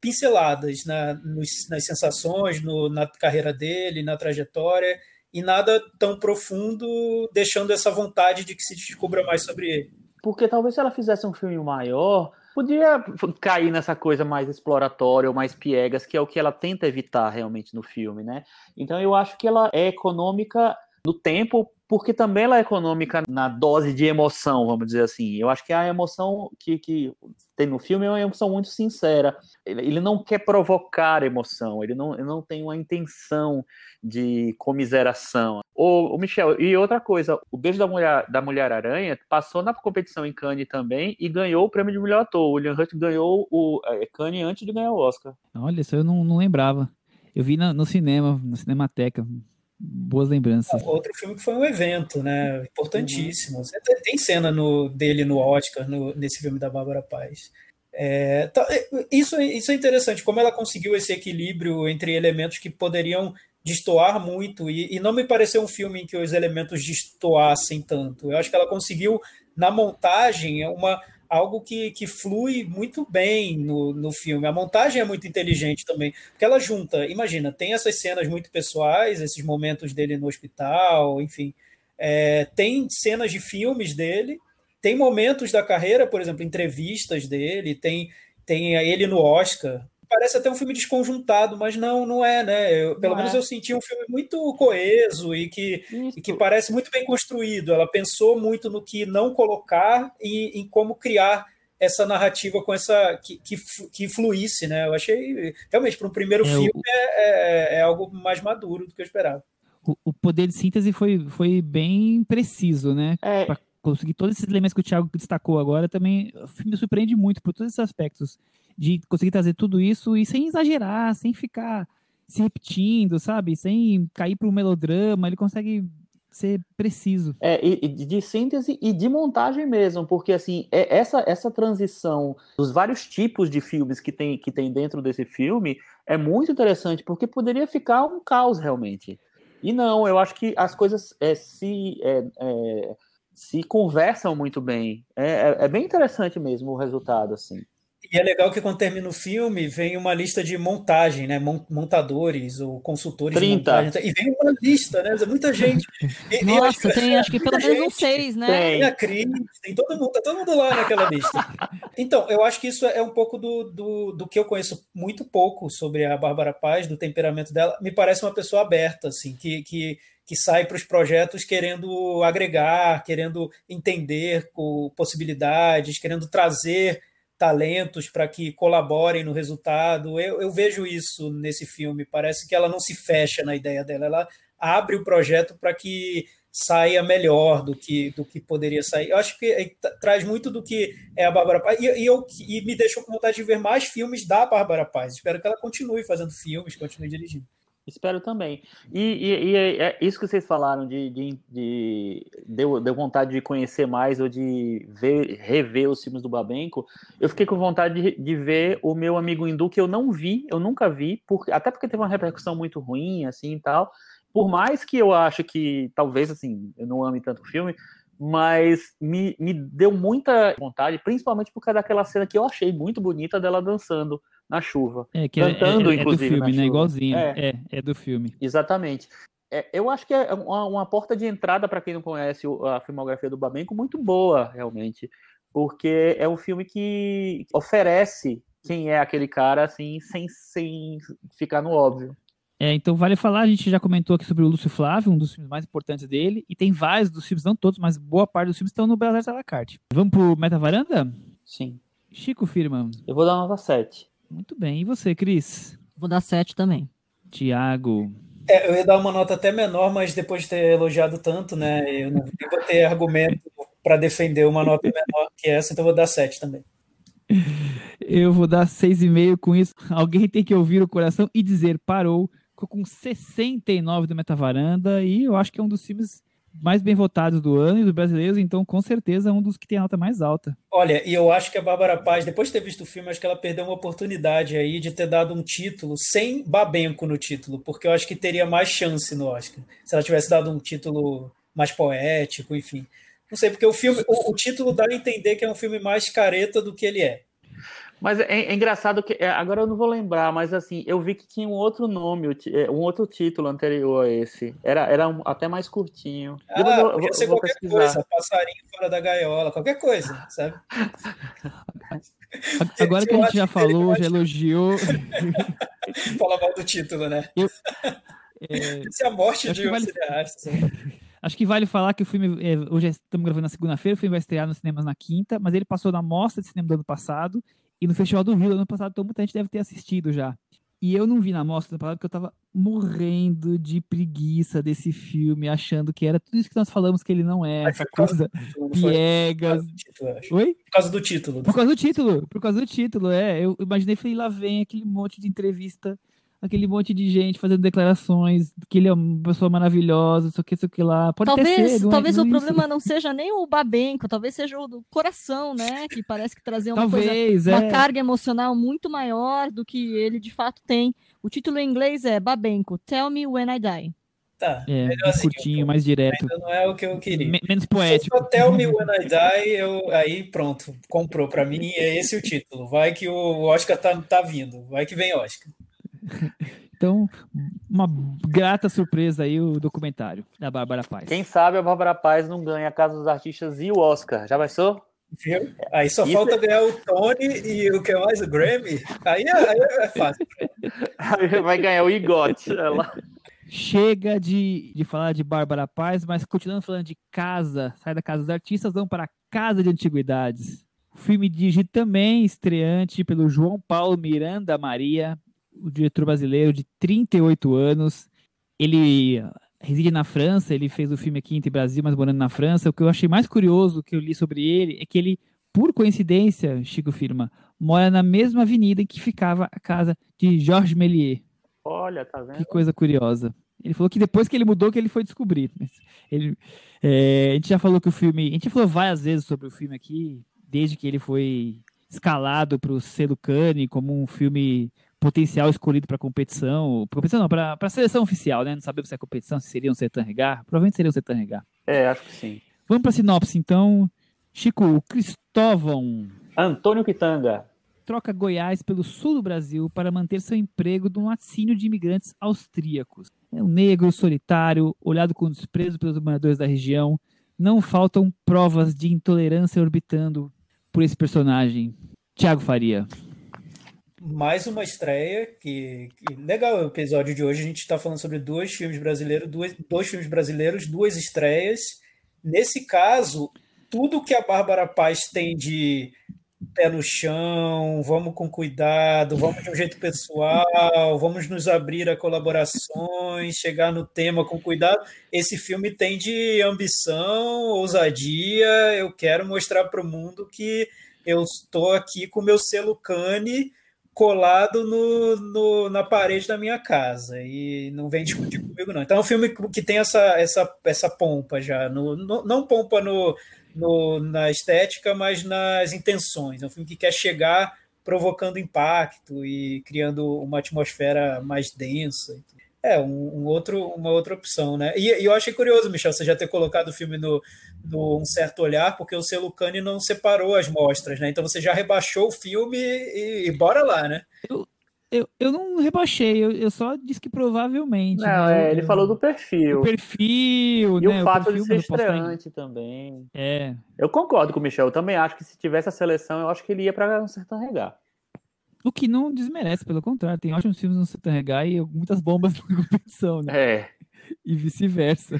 pinceladas na, nos, nas sensações, no, na carreira dele, na trajetória, e nada tão profundo, deixando essa vontade de que se descubra mais sobre ele. Porque talvez se ela fizesse um filme maior, podia cair nessa coisa mais exploratória ou mais piegas, que é o que ela tenta evitar realmente no filme, né? Então eu acho que ela é econômica no tempo porque também ela é econômica na dose de emoção, vamos dizer assim. Eu acho que a emoção que, que tem no filme é uma emoção muito sincera. Ele, ele não quer provocar emoção, ele não, ele não tem uma intenção de comiseração. O, o, Michel, e outra coisa, o Beijo da Mulher, da Mulher Aranha passou na competição em Cannes também e ganhou o prêmio de melhor ator. O William Hurt ganhou o é, Cannes antes de ganhar o Oscar. Olha, isso eu não, não lembrava. Eu vi no, no cinema, na Cinemateca boas lembranças. Outro filme que foi um evento, né? Importantíssimo. Uhum. Tem cena no, dele no Oscar, no, nesse filme da Bárbara Paz. É, tá, é, isso, isso é interessante, como ela conseguiu esse equilíbrio entre elementos que poderiam destoar muito, e, e não me pareceu um filme em que os elementos destoassem tanto. Eu acho que ela conseguiu, na montagem, uma algo que, que flui muito bem no, no filme. A montagem é muito inteligente também, porque ela junta, imagina, tem essas cenas muito pessoais, esses momentos dele no hospital, enfim, é, tem cenas de filmes dele, tem momentos da carreira, por exemplo, entrevistas dele, tem, tem ele no Oscar, parece até um filme desconjuntado, mas não, não é, né? Eu, pelo não menos é. eu senti um filme muito coeso e que, e que parece muito bem construído. Ela pensou muito no que não colocar e em como criar essa narrativa com essa que, que, que fluísse, né? Eu achei realmente para um primeiro é, filme o... é, é, é, algo mais maduro do que eu esperava. O, o, poder de síntese foi, foi bem preciso, né? É. Para conseguir todos esses elementos que o Thiago destacou agora, também me surpreende muito por todos esses aspectos de conseguir trazer tudo isso e sem exagerar, sem ficar se repetindo, sabe? Sem cair para o melodrama, ele consegue ser preciso. É, e de síntese e de montagem mesmo, porque assim, é, essa, essa transição dos vários tipos de filmes que tem, que tem dentro desse filme é muito interessante, porque poderia ficar um caos realmente. E não, eu acho que as coisas é, se, é, é, se conversam muito bem. É, é, é bem interessante mesmo o resultado, assim. E é legal que quando termina o filme, vem uma lista de montagem, né? Montadores ou consultores 30. de montagem. E vem uma lista, né? Muita gente. E, Nossa, tem acho que pelo menos uns seis, né? Tem a Cris, tem todo mundo, tá todo mundo lá naquela lista. Então, eu acho que isso é um pouco do, do, do que eu conheço muito pouco sobre a Bárbara Paz, do temperamento dela. Me parece uma pessoa aberta, assim, que, que que sai para os projetos querendo agregar, querendo entender possibilidades, querendo trazer talentos para que colaborem no resultado. Eu, eu, vejo isso nesse filme. Parece que ela não se fecha na ideia dela, ela abre o projeto para que saia melhor do que, do que poderia sair. Eu acho que é, traz muito do que é a Bárbara Paz. E, e, eu, e me deixou com vontade de ver mais filmes da Bárbara Paz. Espero que ela continue fazendo filmes, continue dirigindo. Espero também. E, e, e é, é isso que vocês falaram de, de, de deu, deu vontade de conhecer mais ou de ver, rever os filmes do Babenco. Eu fiquei com vontade de, de ver o meu amigo hindu que eu não vi, eu nunca vi, porque, até porque teve uma repercussão muito ruim, assim e tal. Por mais que eu acho que talvez assim eu não ame tanto o filme, mas me, me deu muita vontade, principalmente por causa daquela cena que eu achei muito bonita dela dançando na chuva. É, que é, cantando, é, é, inclusive. É do filme, né? Igualzinho. É. é, é do filme. Exatamente. É, eu acho que é uma, uma porta de entrada para quem não conhece a filmografia do Bamenco muito boa, realmente. Porque é um filme que oferece quem é aquele cara, assim, sem, sem ficar no óbvio. É, então vale falar, a gente já comentou aqui sobre o Lúcio Flávio, um dos filmes mais importantes dele, e tem vários dos filmes, não todos, mas boa parte dos filmes estão no Belas Artes à la carte. Vamos pro Meta Varanda? Sim. Chico Firma. Eu vou dar nota 7. Muito bem. E você, Cris? Vou dar 7 também. Tiago. É, eu ia dar uma nota até menor, mas depois de ter elogiado tanto, né? Eu não vou ter argumento para defender uma nota menor que essa, então eu vou dar 7 também. Eu vou dar 6,5 com isso. Alguém tem que ouvir o coração e dizer parou. Ficou com 69 do Metavaranda e eu acho que é um dos filmes mais bem votados do ano e do brasileiro, então com certeza é um dos que tem a nota mais alta. Olha, e eu acho que a Bárbara Paz, depois de ter visto o filme, acho que ela perdeu uma oportunidade aí de ter dado um título sem Babenco no título, porque eu acho que teria mais chance no Oscar. Se ela tivesse dado um título mais poético, enfim. Não sei, porque o filme, o, o título dá a entender que é um filme mais careta do que ele é. Mas é, é, engraçado que é, agora eu não vou lembrar, mas assim, eu vi que tinha um outro nome, é, um outro título anterior a esse. Era, era um, até mais curtinho. Ah, eu vou, podia ser vou qualquer pesquisar. coisa, passarinho fora da gaiola, qualquer coisa, sabe? Agora que a gente já falou, já elogiou. Fala mal do título, né? Eu, é, Isso é a morte de um vale... cineasta. Acho que vale falar que o filme, é, hoje estamos gravando na segunda-feira, o filme vai estrear nos cinemas na quinta, mas ele passou na mostra de cinema do ano passado e no Festival do Rio, ano passado, então muita gente deve ter assistido já. E eu não vi na mostra do passado porque eu tava morrendo de preguiça desse filme, achando que era tudo isso que nós falamos que ele não é, essa coisa piegas. Oi? Por causa do título. Por causa do título, por causa do título, é. Eu imaginei, falei, lá vem aquele monte de entrevista aquele monte de gente fazendo declarações que ele é uma pessoa maravilhosa, isso aqui, isso aqui lá. Pode talvez ser, é talvez é o problema não seja nem o Babenco, talvez seja o do coração, né? Que parece que trazia uma, talvez, coisa, é. uma carga emocional muito maior do que ele de fato tem. O título em inglês é Babenco, Tell Me When I Die. Tá. É, mais assim, curtinho, mais direto. Ainda não é o que eu queria. menos poético. Se Tell Me When I Die, eu, aí pronto, comprou para mim, é esse o título. Vai que o Oscar tá, tá vindo, vai que vem Oscar. Então, uma grata surpresa aí o documentário da Bárbara Paz. Quem sabe a Bárbara Paz não ganha a Casa dos Artistas e o Oscar. Já pensou? Viu? Aí só Isso falta é... ganhar o Tony e o que mais? O Grammy. Aí é, aí é fácil. Aí vai ganhar o IGOT. Ela. Chega de, de falar de Bárbara Paz, mas continuando falando de casa, sai da Casa dos Artistas, vamos para a Casa de Antiguidades. O filme dirigido também estreante pelo João Paulo Miranda Maria, o diretor brasileiro de 38 anos. Ele reside na França, ele fez o filme aqui entre Brasil, mas morando na França. O que eu achei mais curioso que eu li sobre ele é que ele, por coincidência, Chico Firma, mora na mesma avenida em que ficava a casa de Georges Méliès. Olha, tá vendo? Que coisa curiosa. Ele falou que depois que ele mudou que ele foi descobrir. Ele, é, a gente já falou que o filme. A gente já falou várias vezes sobre o filme aqui, desde que ele foi escalado para o selo Cannes como um filme potencial escolhido para competição, competição não, para a seleção oficial, né? Não sabemos se é competição, se seria um Sertan Regar. Provavelmente seria um Sertan Regar. É, acho que sim. Vamos para a sinopse, então. Chico, Cristóvão. Antônio Quitanga. Troca Goiás pelo sul do Brasil para manter seu emprego num laticínio de imigrantes austríacos. É um negro, solitário, olhado com desprezo pelos moradores da região. Não faltam provas de intolerância orbitando por esse personagem. Tiago Faria mais uma estreia, que, que, legal o episódio de hoje. A gente está falando sobre dois filmes brasileiros, dois, dois filmes brasileiros, duas estreias. Nesse caso, tudo que a Bárbara Paz tem de pé no chão, vamos com cuidado, vamos de um jeito pessoal, vamos nos abrir a colaborações, chegar no tema com cuidado. Esse filme tem de ambição, ousadia. Eu quero mostrar para o mundo que eu estou aqui com meu selo Cane colado no, no, na parede da minha casa e não vem discutir comigo não. Então é um filme que tem essa essa, essa pompa já, no, no não pompa no, no, na estética, mas nas intenções. É um filme que quer chegar provocando impacto e criando uma atmosfera mais densa. É, um, um, outro, uma outra opção, né? E, e, eu achei curioso, Michel, você já ter colocado o filme no, no Um Certo Olhar, porque o selo Cane não separou as mostras, né? Então você já rebaixou o filme e, e bora lá, né? Eu, eu, eu não rebaixei, eu, eu só disse que provavelmente. Não, né? é, ele falou do perfil. O perfil, e né? o fato o de ser estreante também. É. Eu concordo com o Michel, eu também acho que se tivesse a seleção, eu acho que ele ia para um certo regar. O que não desmerece, pelo contrário, tem ótimos filmes no Sertão e muitas bombas na competição, né? É. E vice-versa.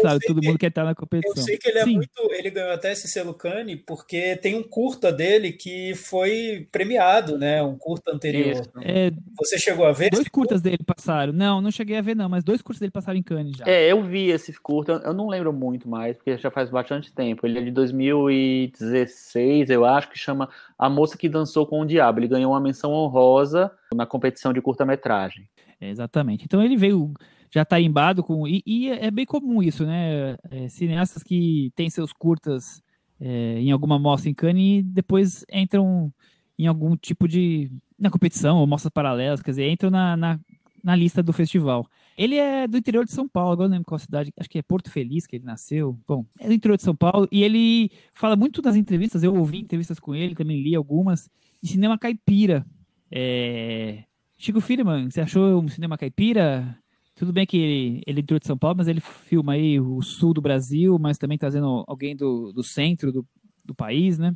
Claro, todo que, mundo quer estar na competição. Eu sei que ele é Sim. muito. Ele ganhou até esse selo Cane, porque tem um curta dele que foi premiado, né? Um curta anterior. É, Você chegou a ver? Dois curtas curta? dele passaram. Não, não cheguei a ver, não, mas dois curtas dele passaram em Cane já. É, eu vi esse curta, eu não lembro muito mais, porque já faz bastante tempo. Ele é de 2016, eu acho, que chama A Moça que Dançou com o Diabo. Ele ganhou uma menção honrosa na competição de curta-metragem. É, exatamente. Então ele veio já tarimbado com. E, e, é bem comum isso, né? É, cineastas que têm seus curtas é, em alguma mostra em Cannes e depois entram em algum tipo de. na competição ou mostras paralelas, quer dizer, entram na, na, na, lista do festival. Ele é do interior de São Paulo, agora não lembro qual cidade, acho que é Porto Feliz que ele nasceu. Bom, é do interior de São Paulo e ele fala muito das entrevistas, eu ouvi entrevistas com ele, também li algumas, de cinema caipira. É... Chico Firman, você achou um cinema caipira? Tudo bem que ele, ele é de São Paulo, mas ele filma aí o sul do Brasil, mas também trazendo alguém do, do centro do, do país, né?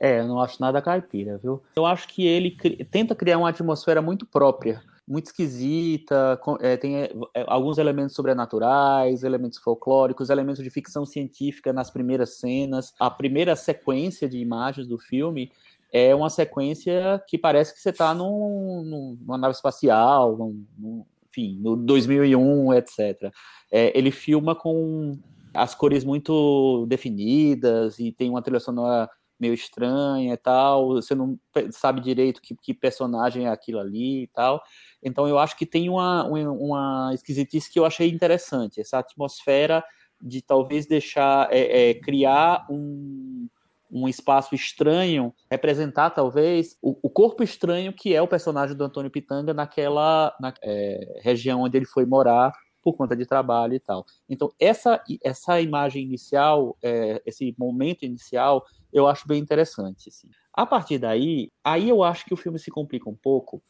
É, eu não acho nada caipira, viu? Eu acho que ele cri... tenta criar uma atmosfera muito própria, muito esquisita, é, tem é, alguns elementos sobrenaturais, elementos folclóricos, elementos de ficção científica nas primeiras cenas. A primeira sequência de imagens do filme é uma sequência que parece que você está num, numa nave espacial, num, enfim, no 2001, etc. É, ele filma com as cores muito definidas e tem uma trilha sonora meio estranha e tal, você não sabe direito que, que personagem é aquilo ali e tal. Então eu acho que tem uma, uma esquisitice que eu achei interessante, essa atmosfera de talvez deixar, é, é, criar um, um espaço estranho, representar talvez o, o, corpo estranho que é o personagem do Antônio Pitanga naquela na, é, região onde ele foi morar por conta de trabalho e tal. Então essa essa imagem inicial, é, esse momento inicial, eu acho bem interessante. Assim. A partir daí, aí eu acho que o filme se complica um pouco,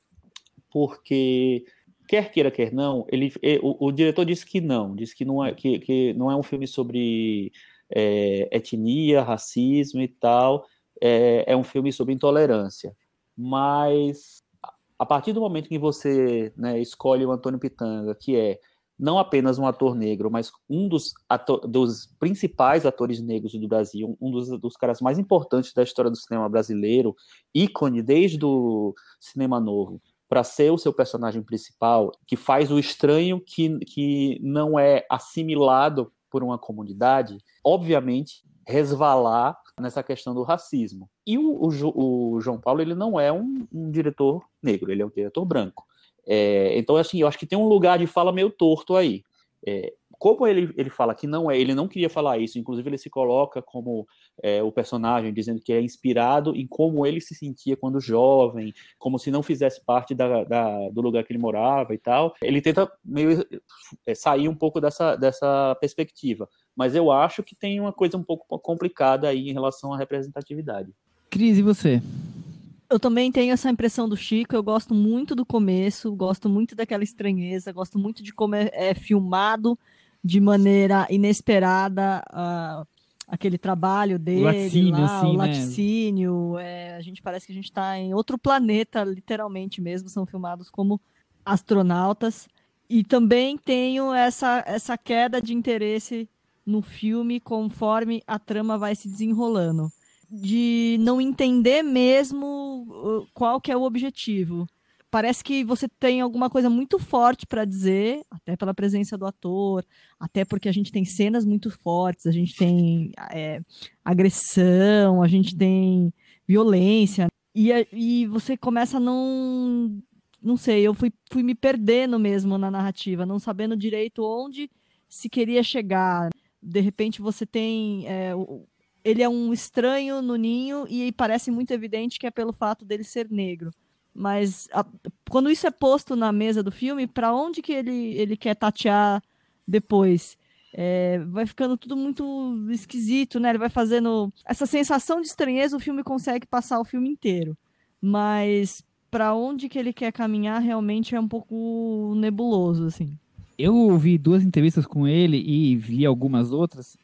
porque quer queira quer não, ele, o, o diretor disse que não, disse que não é que, que não é um filme sobre é, etnia, racismo e tal. É, é, um filme sobre intolerância. Mas a partir do momento que você né, escolhe o Antônio Pitanga, que é não apenas um ator negro, mas um dos, ator, dos principais atores negros do Brasil, um dos, dos, caras mais importantes da história do cinema brasileiro, ícone desde o cinema novo, para ser o seu personagem principal, que faz o estranho que, que não é assimilado por uma comunidade, obviamente resvalar nessa questão do racismo. E o, o, o João Paulo ele não é um, um, diretor negro, ele é um diretor branco. É, então, assim, eu acho que tem um lugar de fala meio torto aí. É, como ele, ele fala que não é, ele não queria falar isso, inclusive ele se coloca como é, o personagem, dizendo que é inspirado em como ele se sentia quando jovem, como se não fizesse parte da, da, do lugar que ele morava e tal. Ele tenta meio é, sair um pouco dessa, dessa perspectiva, mas eu acho que tem uma coisa um pouco complicada aí em relação à representatividade. Cris, e você? Eu também tenho essa impressão do Chico. Eu gosto muito do começo, gosto muito daquela estranheza, gosto muito de como é, é filmado de maneira inesperada uh, aquele trabalho dele, o laticínio, lá, assim, o né? laticínio. Né? É, a gente parece que a gente está em outro planeta, literalmente mesmo. São filmados como astronautas. E também tenho essa, essa queda de interesse no filme conforme a trama vai se desenrolando de não entender mesmo uh, qual que é o objetivo. Parece que você tem alguma coisa muito forte para dizer, até pela presença do ator, até porque a gente tem cenas muito fortes, a gente tem é, agressão, a gente tem violência, e, e você começa a não. Não sei, eu fui, fui me perdendo mesmo na narrativa, não sabendo direito onde se queria chegar. De repente você tem é, ele é um estranho no ninho e parece muito evidente que é pelo fato dele ser negro. Mas a, quando isso é posto na mesa do filme, para onde que ele, ele quer tatear depois? É, vai ficando tudo muito esquisito, né? Ele vai fazendo essa sensação de estranheza, o filme consegue passar o filme inteiro. Mas para onde que ele quer caminhar realmente é um pouco nebuloso, assim. Eu ouvi duas entrevistas com ele e vi algumas outras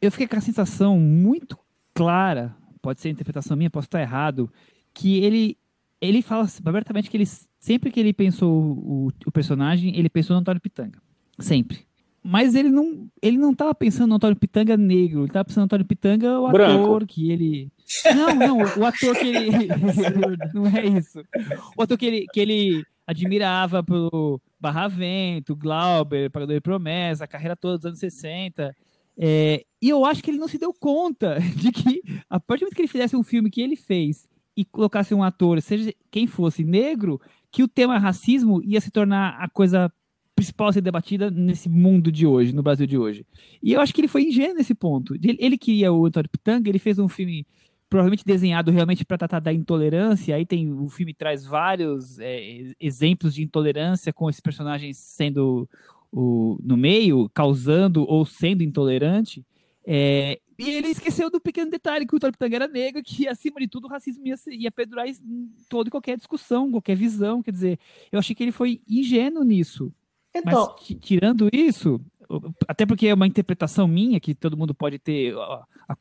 eu fiquei com a sensação muito clara, pode ser interpretação minha, posso estar errado, que ele ele fala abertamente que ele sempre que ele pensou o, o personagem, ele pensou no Antônio Pitanga, sempre. Mas ele não ele não estava pensando no Antônio Pitanga negro, ele estava pensando no Antônio Pitanga o Branco. ator que ele Não, não, o ator que ele não é isso. O ator que ele que ele admirava pelo Barravento, Glauber, Pagador de Promessa, a carreira toda dos anos 60. É, e eu acho que ele não se deu conta de que, a partir do momento que ele fizesse um filme que ele fez e colocasse um ator, seja quem fosse negro, que o tema racismo ia se tornar a coisa principal a ser debatida nesse mundo de hoje, no Brasil de hoje. E eu acho que ele foi ingênuo nesse ponto. Ele, ele queria o Antônio Pitanga, ele fez um filme provavelmente desenhado realmente para tratar da intolerância. Aí tem o filme traz vários é, exemplos de intolerância com esses personagens sendo o, no meio, causando ou sendo intolerante. É, e ele esqueceu do pequeno detalhe que o Torpitanga era negro, que acima de tudo o racismo ia, ia perdurar em toda e qualquer discussão, qualquer visão. Quer dizer, eu achei que ele foi ingênuo nisso. Então... Mas tirando isso, até porque é uma interpretação minha, que todo mundo pode ter a, a,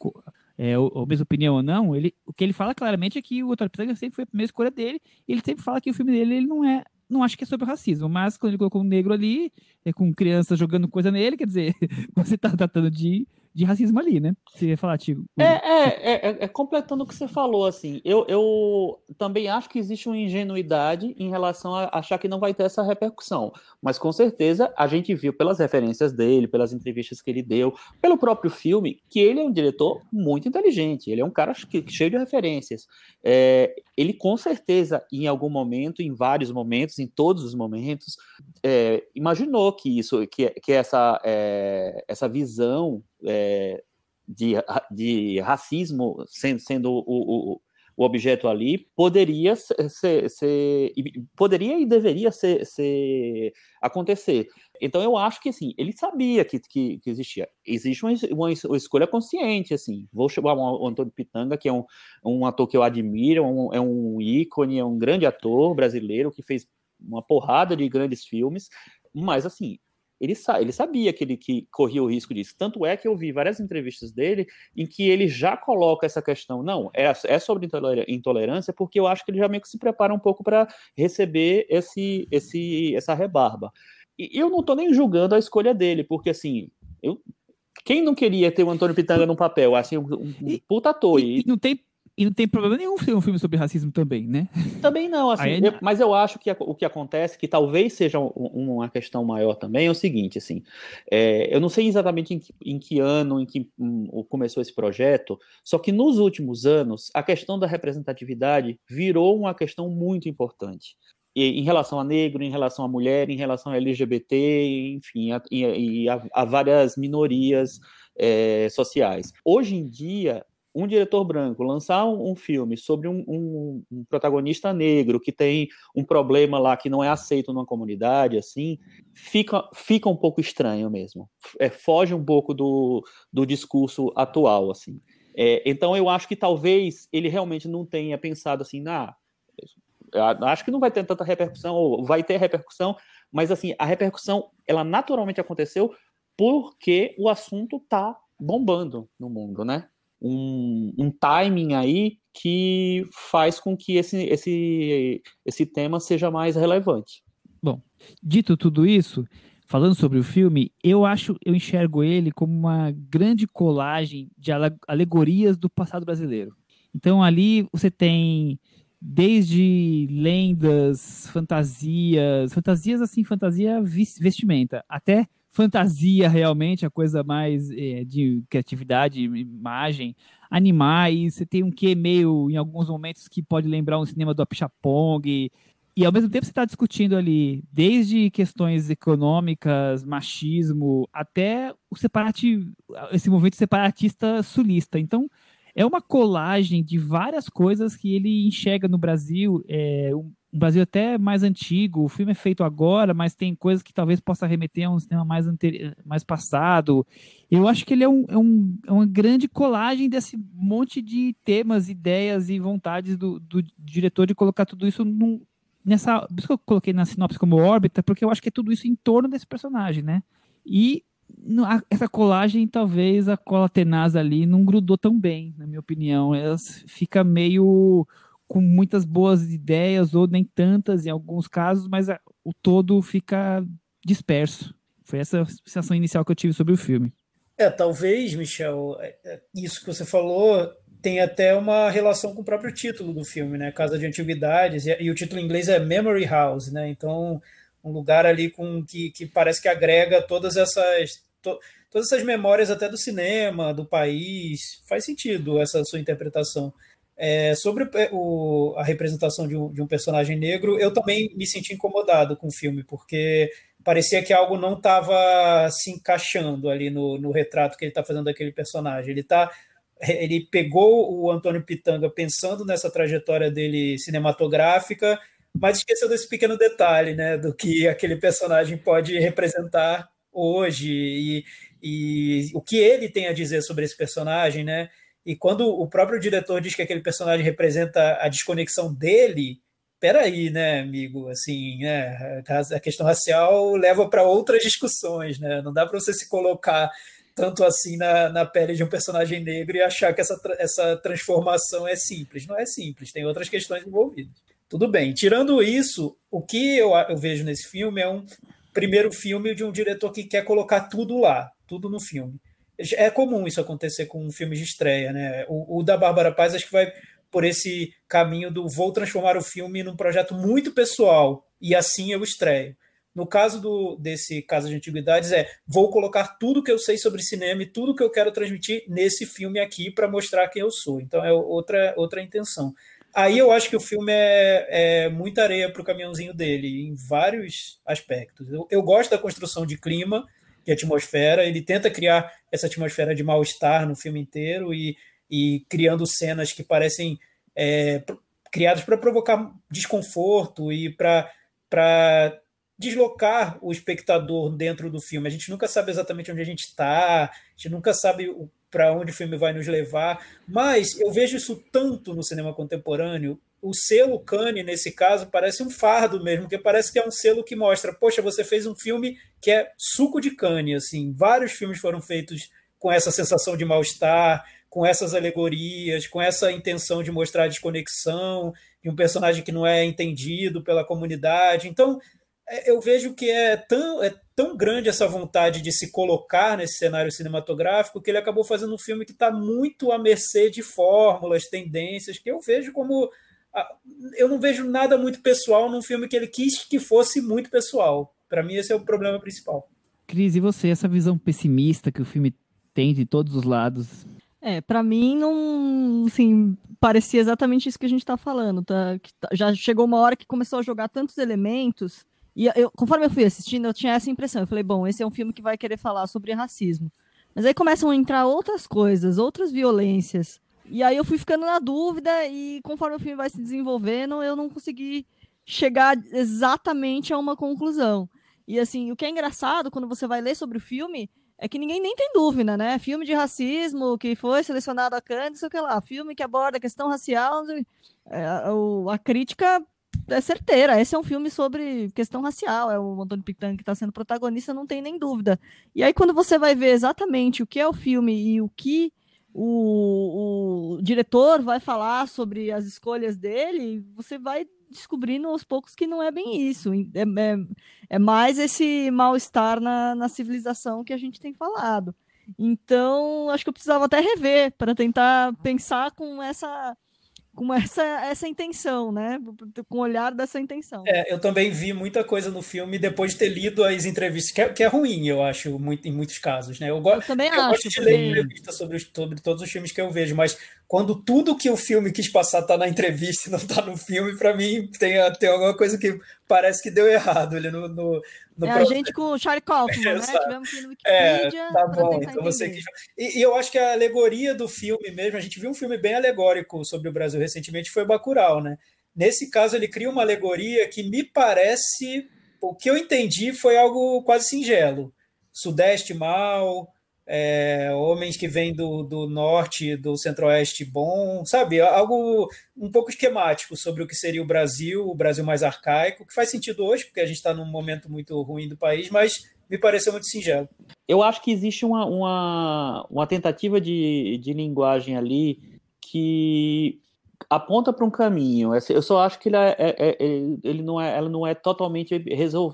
é, a mesma opinião ou não, ele, o que ele fala claramente é que o Torpitanga sempre foi a primeira escolha dele, e ele sempre fala que o filme dele ele não é não acho que é sobre racismo, mas quando ele colocou um negro ali, é, com crianças jogando coisa nele, quer dizer, você está tratando de de racismo ali, né? Você ia falar, Tigo. É, é, é, é, completando o que você falou, assim, eu, eu também acho que existe uma ingenuidade em relação a achar que não vai ter essa repercussão, mas com certeza a gente viu pelas referências dele, pelas entrevistas que ele deu, pelo próprio filme, que ele é um diretor muito inteligente, ele é um cara cheio de referências. É, ele com certeza, em algum momento, em vários momentos, em todos os momentos, é, imaginou que isso, que, que essa, é, essa visão é, de, de racismo sendo, sendo o, o, o objeto ali poderia ser, ser, poderia e deveria ser, ser, acontecer. Então eu acho que assim ele sabia que, que, que existia. Existe uma, uma, uma, escolha consciente assim. Vou chamar o Antônio Pitanga que é um, um ator que eu admiro, um, é um ícone, é um grande ator brasileiro que fez uma porrada de grandes filmes. Mas assim ele, sa ele sabia que ele que corria o risco disso. Tanto é que eu vi várias entrevistas dele em que ele já coloca essa questão. Não, é, é sobre intolerância, porque eu acho que ele já meio que se prepara um pouco para receber esse, esse, essa rebarba. E eu não estou nem julgando a escolha dele, porque assim, eu, quem não queria ter o Antônio Pitanga no papel? Assim, um, um puta ator. E, e, não tem e não tem problema nenhum ser um filme sobre racismo também, né? Também não, assim, eu, mas eu acho que o que acontece, que talvez seja uma questão maior também, é o seguinte, assim, é, eu não sei exatamente em que, em que ano em que um, começou esse projeto, só que nos últimos anos, a questão da representatividade virou uma questão muito importante. em relação a negro, em relação a mulher, em relação a LGBT, enfim, a, e a, a várias minorias é, sociais. Hoje em dia, um diretor branco lançar um, um filme sobre um, um, um, protagonista negro que tem um problema lá que não é aceito numa comunidade, assim, fica, fica um pouco estranho mesmo. É, foge um pouco do, do discurso atual, assim. É, então eu acho que talvez ele realmente não tenha pensado assim, ah, acho que não vai ter tanta repercussão, ou vai ter repercussão, mas assim, a repercussão, ela naturalmente aconteceu porque o assunto tá bombando no mundo, né? Um, um timing aí que faz com que esse, esse, esse tema seja mais relevante. Bom, dito tudo isso, falando sobre o filme, eu acho, eu enxergo ele como uma grande colagem de alegorias do passado brasileiro. Então ali você tem desde lendas, fantasias, fantasias assim, fantasia vestimenta, até fantasia realmente, a coisa mais é, de criatividade, imagem, animais, você tem um quê meio, em alguns momentos, que pode lembrar um cinema do Apixapong, e ao mesmo tempo você está discutindo ali, desde questões econômicas, machismo, até o separati esse movimento separatista sulista. Então, é uma colagem de várias coisas que ele enxerga no Brasil, é, Brasil até mais antigo, o filme é feito agora, mas tem coisas que talvez possa remeter a um cinema mais, mais passado. Eu acho que ele é, um, é, um, é uma grande colagem desse monte de temas, ideias e vontades do, do diretor de colocar tudo isso num, nessa. Por isso que eu coloquei na sinopse como órbita, porque eu acho que é tudo isso em torno desse personagem, né? E essa colagem, talvez a cola tenaz ali não grudou tão bem, na minha opinião. Ela fica meio com muitas boas ideias, ou nem tantas em alguns casos, mas a, o todo fica disperso. Foi essa sensação inicial que eu tive sobre o filme. É, talvez, Michel, é, é, isso que você falou tem até uma relação com o próprio título do filme, né? Casa de Antiguidades, e, e o título em inglês é Memory House, né? Então, um lugar ali com que, que parece que agrega todas essas to, todas essas memórias até do cinema, do país. Faz sentido essa sua interpretação. É, sobre o, a representação de um, de um, personagem negro, eu também me senti incomodado com o filme, porque parecia que algo não estava se encaixando ali no, no retrato que ele está fazendo daquele personagem. Ele tá, ele pegou o Antônio Pitanga pensando nessa trajetória dele cinematográfica, mas esqueceu desse pequeno detalhe, né, do que aquele personagem pode representar hoje e, e o que ele tem a dizer sobre esse personagem, né? E quando o próprio diretor diz que aquele personagem representa a desconexão dele, peraí, né, amigo? Assim, né, a questão racial leva para outras discussões, né? Não dá para você se colocar tanto assim na, na pele de um personagem negro e achar que essa, essa transformação é simples. Não é simples, tem outras questões envolvidas. Tudo bem. Tirando isso, o que eu, eu vejo nesse filme é um primeiro filme de um diretor que quer colocar tudo lá, tudo no filme é comum isso acontecer com filmes de estreia, né? O, o, da Bárbara Paz acho que vai por esse caminho do vou transformar o filme num projeto muito pessoal e assim eu estreio. No caso do, desse caso de antiguidades é vou colocar tudo que eu sei sobre cinema e tudo que eu quero transmitir nesse filme aqui para mostrar quem eu sou. Então é outra outra intenção. Aí eu acho que o filme é, é muita areia para o caminhãozinho dele em vários aspectos. Eu, eu gosto da construção de clima de atmosfera. Ele tenta criar essa atmosfera de mal-estar no filme inteiro e, e criando cenas que parecem é, criadas para provocar desconforto e para deslocar o espectador dentro do filme. A gente nunca sabe exatamente onde a gente está, a gente nunca sabe para onde o filme vai nos levar, mas eu vejo isso tanto no cinema contemporâneo o selo Cane, nesse caso, parece um fardo mesmo, porque parece que é um selo que mostra, poxa, você fez um filme que é suco de Cane, assim, vários filmes foram feitos com essa sensação de mal-estar, com essas alegorias, com essa intenção de mostrar a desconexão de um personagem que não é entendido pela comunidade. Então, é, eu vejo que é tão, é tão grande essa vontade de se colocar nesse cenário cinematográfico que ele acabou fazendo um filme que está muito à mercê de fórmulas, tendências, que eu vejo como eu não vejo nada muito pessoal num filme que ele quis que fosse muito pessoal. Para mim, esse é o problema principal. Cris, e você, essa visão pessimista que o filme tem de todos os lados? É, para mim não, assim, parecia exatamente isso que a gente está falando, tá? tá? Já chegou uma hora que começou a jogar tantos elementos e eu, conforme eu fui assistindo, eu tinha essa impressão. Eu falei, bom, esse é um filme que vai querer falar sobre racismo. Mas aí começam a entrar outras coisas, outras violências. E aí eu fui ficando na dúvida e conforme o filme vai se desenvolvendo, eu não consegui chegar exatamente a uma conclusão. E assim, o que é engraçado quando você vai ler sobre o filme é que ninguém nem tem dúvida, né? Filme de racismo que foi selecionado a Cannes, sei que lá, filme que aborda a questão racial, é, a crítica é certeira. Esse é um filme sobre questão racial. É o Antônio Pitanga que está sendo protagonista, não tem nem dúvida. E aí, quando você vai ver exatamente o que é o filme e o que o, o diretor vai falar sobre as escolhas dele, você vai descobrindo aos poucos que não é bem isso. É, é, é mais esse mal-estar na, na civilização que a gente tem falado. Então, acho que eu precisava até rever para tentar pensar com essa com essa, essa intenção, né? Com o olhar dessa intenção. É, eu também vi muita coisa no filme depois de ter lido as entrevistas, que é, que é ruim, eu acho, muito, em muitos casos, né? Eu, go eu também eu acho. gosto de ler entrevistas sobre, sobre todos os filmes que eu vejo, mas quando tudo que o filme quis passar está na entrevista e não está no filme, para mim tem, tem alguma coisa que parece que deu errado ali no, no, no é a gente com o Charlie Kaufman, né? Tivemos que no é, Wikipedia. É, tá bom. Então você que... e, e, eu acho que a alegoria do filme mesmo, a gente viu um filme bem alegórico sobre o Brasil recentemente, foi Bacurau, né? Nesse caso, ele cria uma alegoria que me parece, o que eu entendi foi algo quase singelo. Sudeste mal, é, homens que vêm do, do norte, do centro-oeste bom, sabe? Algo um pouco esquemático sobre o que seria o Brasil, o Brasil mais arcaico, que faz sentido hoje, porque a gente está num momento muito ruim do país, mas me pareceu muito singelo. Eu acho que existe uma, uma, uma tentativa de, de linguagem ali que aponta para um caminho. Eu só acho que ele, é, é, é ele não é, ela não é totalmente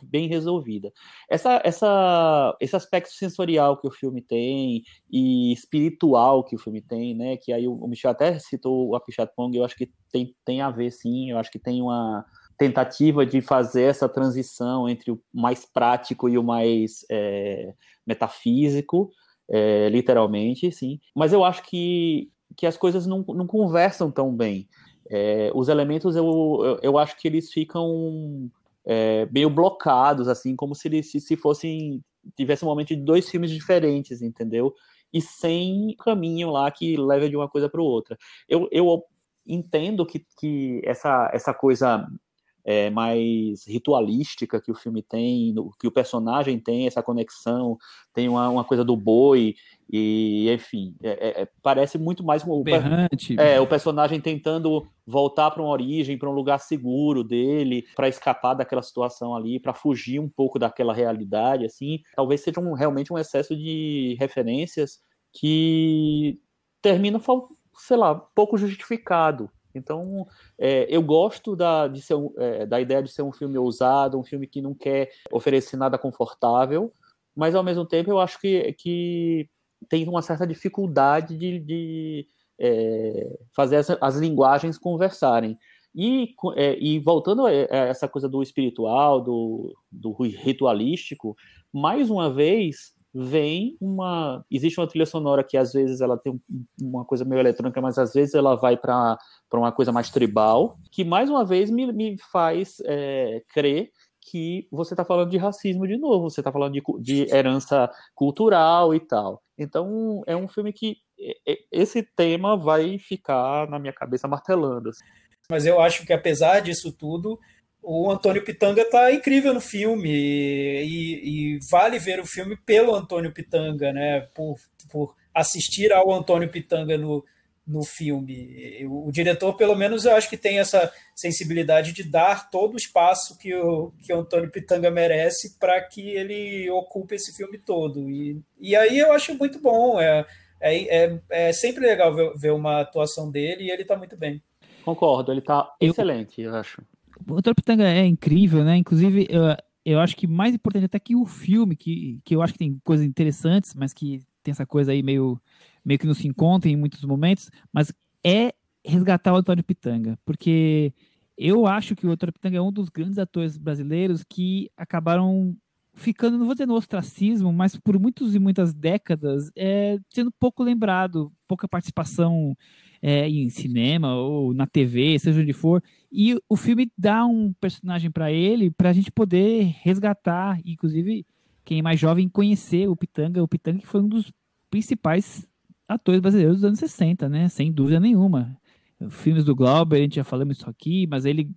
bem resolvida. Essa, essa, esse aspecto sensorial que o filme tem e espiritual que o filme tem, né? Que aí o Michel até citou o Apichatpong, eu acho que tem, tem a ver, sim. Eu acho que tem uma tentativa de fazer essa transição entre o mais prático e o mais é, metafísico, é, literalmente, sim. Mas eu acho que que as coisas não, não conversam tão bem. É, os elementos, eu, eu, eu, acho que eles ficam é, meio blocados, assim, como se eles se, se fossem. tivesse um momento de dois filmes diferentes, entendeu? E sem caminho lá que leva de uma coisa para outra. Eu, eu entendo que, que essa, essa coisa é, mais ritualística que o filme tem, que o personagem tem, essa conexão, tem uma, uma coisa do boi, e enfim, é, é, é parece muito mais como Berrante. É, o personagem tentando voltar para uma origem, para um lugar seguro dele, para escapar daquela situação ali, para fugir um pouco daquela realidade, assim, talvez seja um, realmente um excesso de referências que termina, sei lá, pouco justificado então, é, eu gosto da, de ser, é, da ideia de ser um filme ousado, um filme que não quer oferecer nada confortável, mas ao mesmo tempo eu acho que, que tem uma certa dificuldade de, de é, fazer as, as, linguagens conversarem. E, é, e voltando a, essa coisa do espiritual, do, do ritualístico, mais uma vez vem uma. Existe uma trilha sonora que às vezes ela tem uma coisa meio eletrônica, mas às vezes ela vai para uma coisa mais tribal, que mais uma vez me, me faz é, crer que você está falando de racismo de novo, você está falando de, de herança cultural e tal. Então é um filme que esse tema vai ficar na minha cabeça martelando. Assim. Mas eu acho que apesar disso tudo, o Antônio Pitanga está incrível no filme e, e, vale ver o filme pelo Antônio Pitanga, né? Por, por assistir ao Antônio Pitanga no, no filme. O, o, diretor, pelo menos, eu acho que tem essa sensibilidade de dar todo o espaço que o, que o Antônio Pitanga merece para que ele ocupe esse filme todo. E, e aí eu acho muito bom. É, é, é, é sempre legal ver, ver uma atuação dele e ele está muito bem. Concordo, ele está excelente, eu acho. O Tropitanga é incrível, né? Inclusive, eu, eu acho que mais importante até que o filme, que, que eu acho que tem coisas interessantes, mas que tem essa coisa aí meio, meio que não se encontra em muitos momentos, mas é resgatar o Antônio Pitanga, porque eu acho que o Antônio Pitanga é um dos grandes atores brasileiros que acabaram ficando, não vou dizer no ostracismo, mas por muitos e muitas décadas, é, sendo pouco lembrado, pouca participação é, em cinema ou na TV, seja onde for. E o filme dá um personagem para ele, para a gente poder resgatar, inclusive quem é mais jovem conhecer o Pitanga. O Pitanga que foi um dos principais atores brasileiros dos anos 60, né? Sem dúvida nenhuma. Filmes do Glauber, a gente já falamos isso aqui, mas ele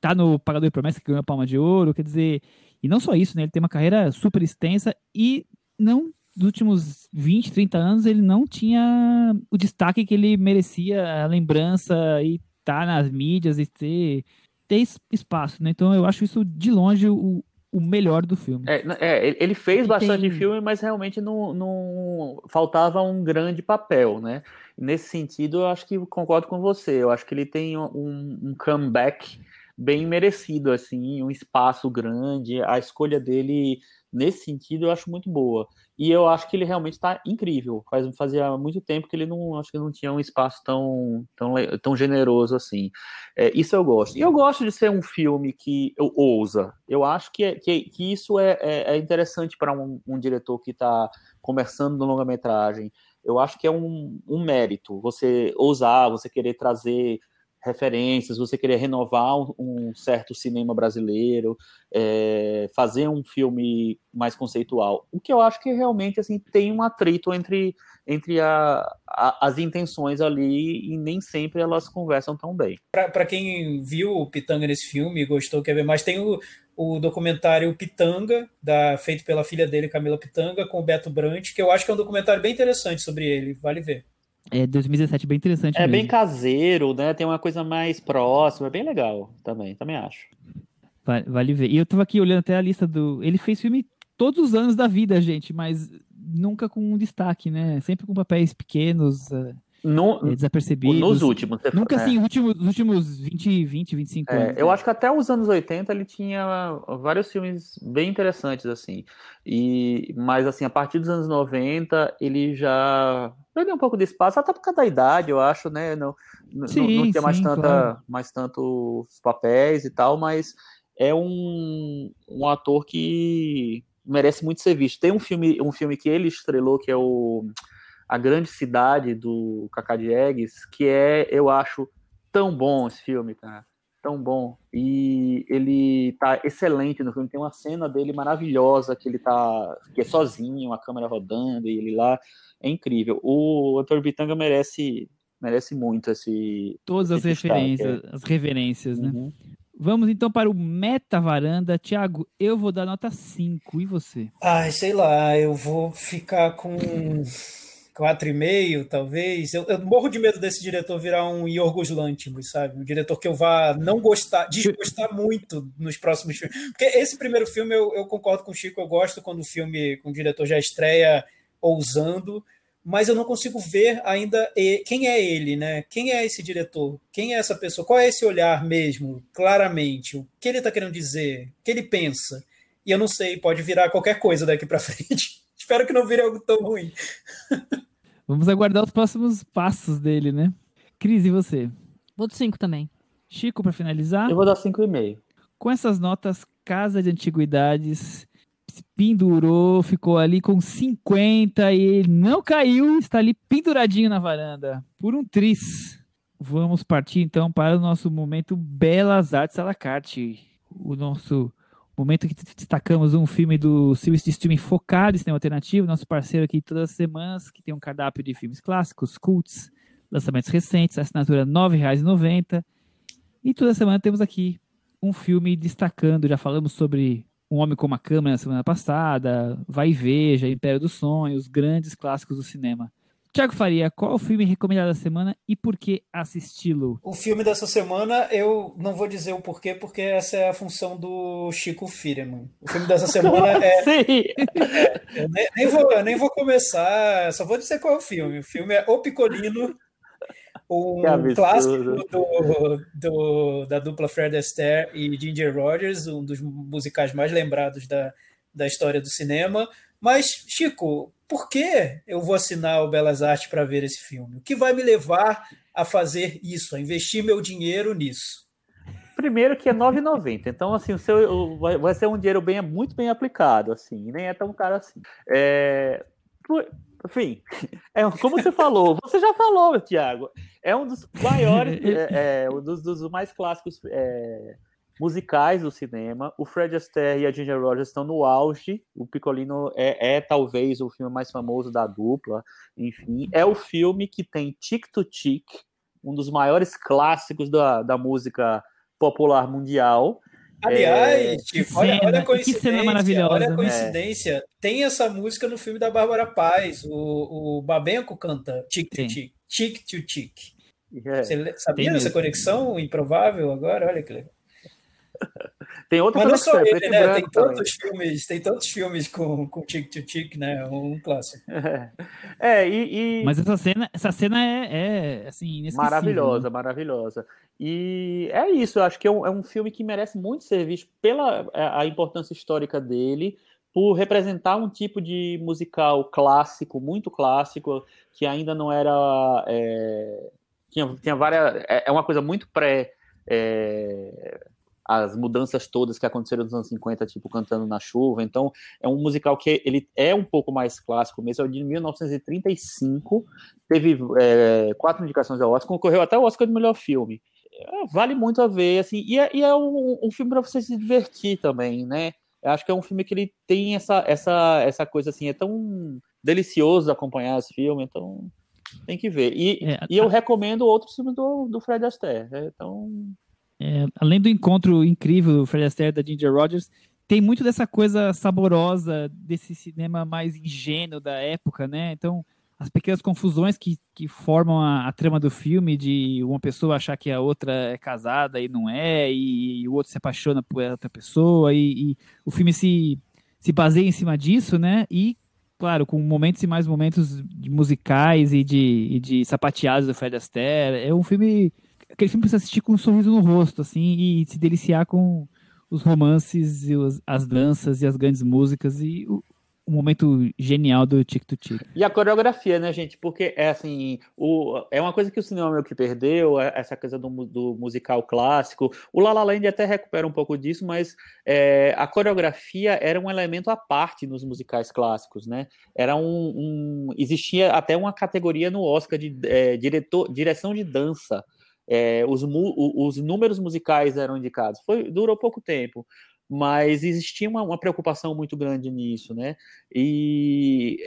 tá no Pagador de Promessa que ganhou a Palma de Ouro, quer dizer, e não só isso, né? Ele tem uma carreira super extensa e não dos últimos 20, 30 anos ele não tinha o destaque que ele merecia, a lembrança e tá nas mídias e ter, ter espaço, né? Então eu acho isso de longe o, o melhor do filme. É, é ele fez bastante tem... filme, mas realmente não, não faltava um grande papel, né? Nesse sentido, eu acho que concordo com você. Eu acho que ele tem um, um comeback bem merecido, assim, um espaço grande. A escolha dele nesse sentido eu acho muito boa. E eu acho que ele realmente está incrível. Faz, fazia muito tempo que ele não acho que não tinha um espaço tão, tão, tão generoso assim. É, isso eu gosto. E eu gosto de ser um filme que eu ousa. Eu acho que, é, que, que isso é, é, é interessante para um, um, diretor que está começando no longa-metragem. Eu acho que é um, um mérito você ousar, você querer trazer referências, você querer renovar um, certo cinema brasileiro, é, fazer um filme mais conceitual. O que eu acho que realmente assim tem um atrito entre, entre a, a, as intenções ali e nem sempre elas conversam tão bem. Para quem viu o Pitanga nesse filme e gostou, quer ver mais, tem o, o documentário Pitanga, da, feito pela filha dele, Camila Pitanga, com o Beto Brant, que eu acho que é um documentário bem interessante sobre ele, vale ver. É 2017, bem interessante. É mesmo. bem caseiro, né? Tem uma coisa mais próxima, é bem legal também, também acho. Vale, vale ver. E eu tava aqui olhando até a lista do. Ele fez filme todos os anos da vida, gente, mas nunca com um destaque, né? Sempre com papéis pequenos. Uh no, é, desapercebidos. Nos últimos. Nunca é. assim, nos últimos 20, 20, 25 é, anos. Eu acho que até os anos 80 ele tinha vários filmes bem interessantes, assim. E, mas, assim, a partir dos anos 90 ele já perdeu um pouco de espaço, até por causa da idade, eu acho, né? Não, sim, não, não tinha mais, tanta, claro. mais tantos papéis e tal, mas é um, um ator que merece muito ser visto. Tem um filme, um filme que ele estrelou, que é o a Grande Cidade do Cacá Diegues, que é, eu acho, tão bom esse filme, cara. Tão bom. E ele tá excelente no filme. Tem uma cena dele maravilhosa que ele tá. que é sozinho, a câmera rodando, e ele lá. É incrível. O Antônio Bitanga merece, merece muito esse. Todas esse as referências, é. as reverências, né? Uhum. Vamos então para o Meta Varanda. Tiago, eu vou dar nota 5. E você? Ai, sei lá, eu vou ficar com quatro e meio, talvez. Eu, eu, morro de medo desse diretor virar um Yorgos Lanthimos, sabe? Um diretor que eu vá não gostar, desgostar muito nos próximos filmes. Porque esse primeiro filme, eu, eu concordo com o Chico, eu gosto quando o filme, com o diretor já estreia ousando, mas eu não consigo ver ainda quem é ele, né? Quem é esse diretor? Quem é essa pessoa? Qual é esse olhar mesmo, claramente? O que ele está querendo dizer? O que ele pensa? E eu não sei, pode virar qualquer coisa daqui para frente. Espero que não vire algo tão ruim. Vamos aguardar os próximos passos dele, né? Cris, e você? Vou de 5 também. Chico, para finalizar? Eu vou dar 5,5. Com essas notas, Casa de Antiguidades pendurou, ficou ali com 50 e ele não caiu, está ali penduradinho na varanda, por um tris. Vamos partir então para o nosso momento Belas Artes à la carte. O nosso Momento que destacamos um filme do serviço de streaming focado em cinema alternativo, nosso parceiro aqui todas as semanas, que tem um cardápio de filmes clássicos, cults, lançamentos recentes, assinatura R$ 9,90. E toda semana temos aqui um filme destacando, já falamos sobre Um Homem com uma Câmera na semana passada, Vai e Veja, Império dos Sonhos, grandes clássicos do cinema. Tiago Faria, qual o filme recomendado da semana e por que assisti-lo? O filme dessa semana, eu não vou dizer o porquê, porque essa é a função do Chico Firman. O filme dessa semana é. Sim. é eu nem, nem, vou, nem vou começar, só vou dizer qual é o filme. O filme é O Picolino, um clássico do, do, da dupla Fred Astaire e Ginger Rogers, um dos musicais mais lembrados da, da história do cinema. Mas, Chico, por que eu vou assinar o Belas Artes para ver esse filme? O que vai me levar a fazer isso, a investir meu dinheiro nisso? Primeiro que é 9,90. Então, assim, o seu vai, vai ser um dinheiro bem, muito bem aplicado, assim, e nem é tão caro assim. É, enfim, é, como você falou, você já falou, Tiago, é um dos maiores, é, é, um dos, dos mais clássicos é, musicais do cinema. O Fred Astaire e a Ginger Rogers estão no auge. O Piccolino é, é, talvez o filme mais famoso da dupla. Enfim, é o filme que tem Tic to Tic, um dos maiores clássicos da, da música popular mundial. Aliás, é... tipo, olha, olha, a coincidência, que cena maravilhosa. olha a né? coincidência. É. Tem essa música no filme da Bárbara Paz. O, o Babenco canta Tic to Tic, Tic to Tic. É. Você sabia dessa conexão improvável agora? Olha que legal. Tem outra Mas não só ele, né? Tem tantos, filmes, tem tantos filmes com, com tic to tic, né? Um clássico. É, é e, e, Mas essa cena, essa cena é, é assim, maravilhosa, né? maravilhosa. E é isso, eu acho que é um, é um filme que merece muito ser visto pela é, a importância histórica dele, por representar um tipo de musical clássico, muito clássico, que ainda não era. É, tinha, tinha várias. É, é uma coisa muito pré. É, as mudanças todas que aconteceram nos anos 50, tipo Cantando na Chuva. Então, é um musical que ele é um pouco mais clássico mesmo, é de 1935, teve é, quatro indicações ao Oscar, concorreu até o Oscar de melhor filme. É, vale muito a ver, assim, e é, e é um, um, filme para você se divertir também, né? Eu acho que é um filme que ele tem essa, essa, essa coisa assim, é tão delicioso acompanhar esse filme, então tem que ver. E, é, e eu recomendo outros filmes do, do Fred Astaire, né? então é, além do encontro incrível do Fred Astaire da Ginger Rogers, tem muito dessa coisa saborosa desse cinema mais ingênuo da época, né? Então, as pequenas confusões que, que formam a, a, trama do filme, de uma pessoa achar que a outra é casada e não é, e, e o outro se apaixona por outra pessoa, e, e, o filme se, se baseia em cima disso, né? E, claro, com momentos e mais momentos musicais e de, e de sapateados do Fred Astaire. É um filme aquele filme precisa assistir com um sorriso no rosto, assim, e se deliciar com os romances e os, as danças e as grandes músicas e o, o momento genial do Tic to Tic. E a coreografia, né, gente? Porque é assim, o, é uma coisa que o cinema meio que perdeu, é essa coisa do, do musical clássico. O La La Land até recupera um pouco disso, mas é, a coreografia era um elemento à parte nos musicais clássicos, né? Era um, um existia até uma categoria no Oscar de é, diretor, direção de dança é, os, os números musicais eram indicados. Foi, durou pouco tempo, mas existia uma, uma preocupação muito grande nisso, né? E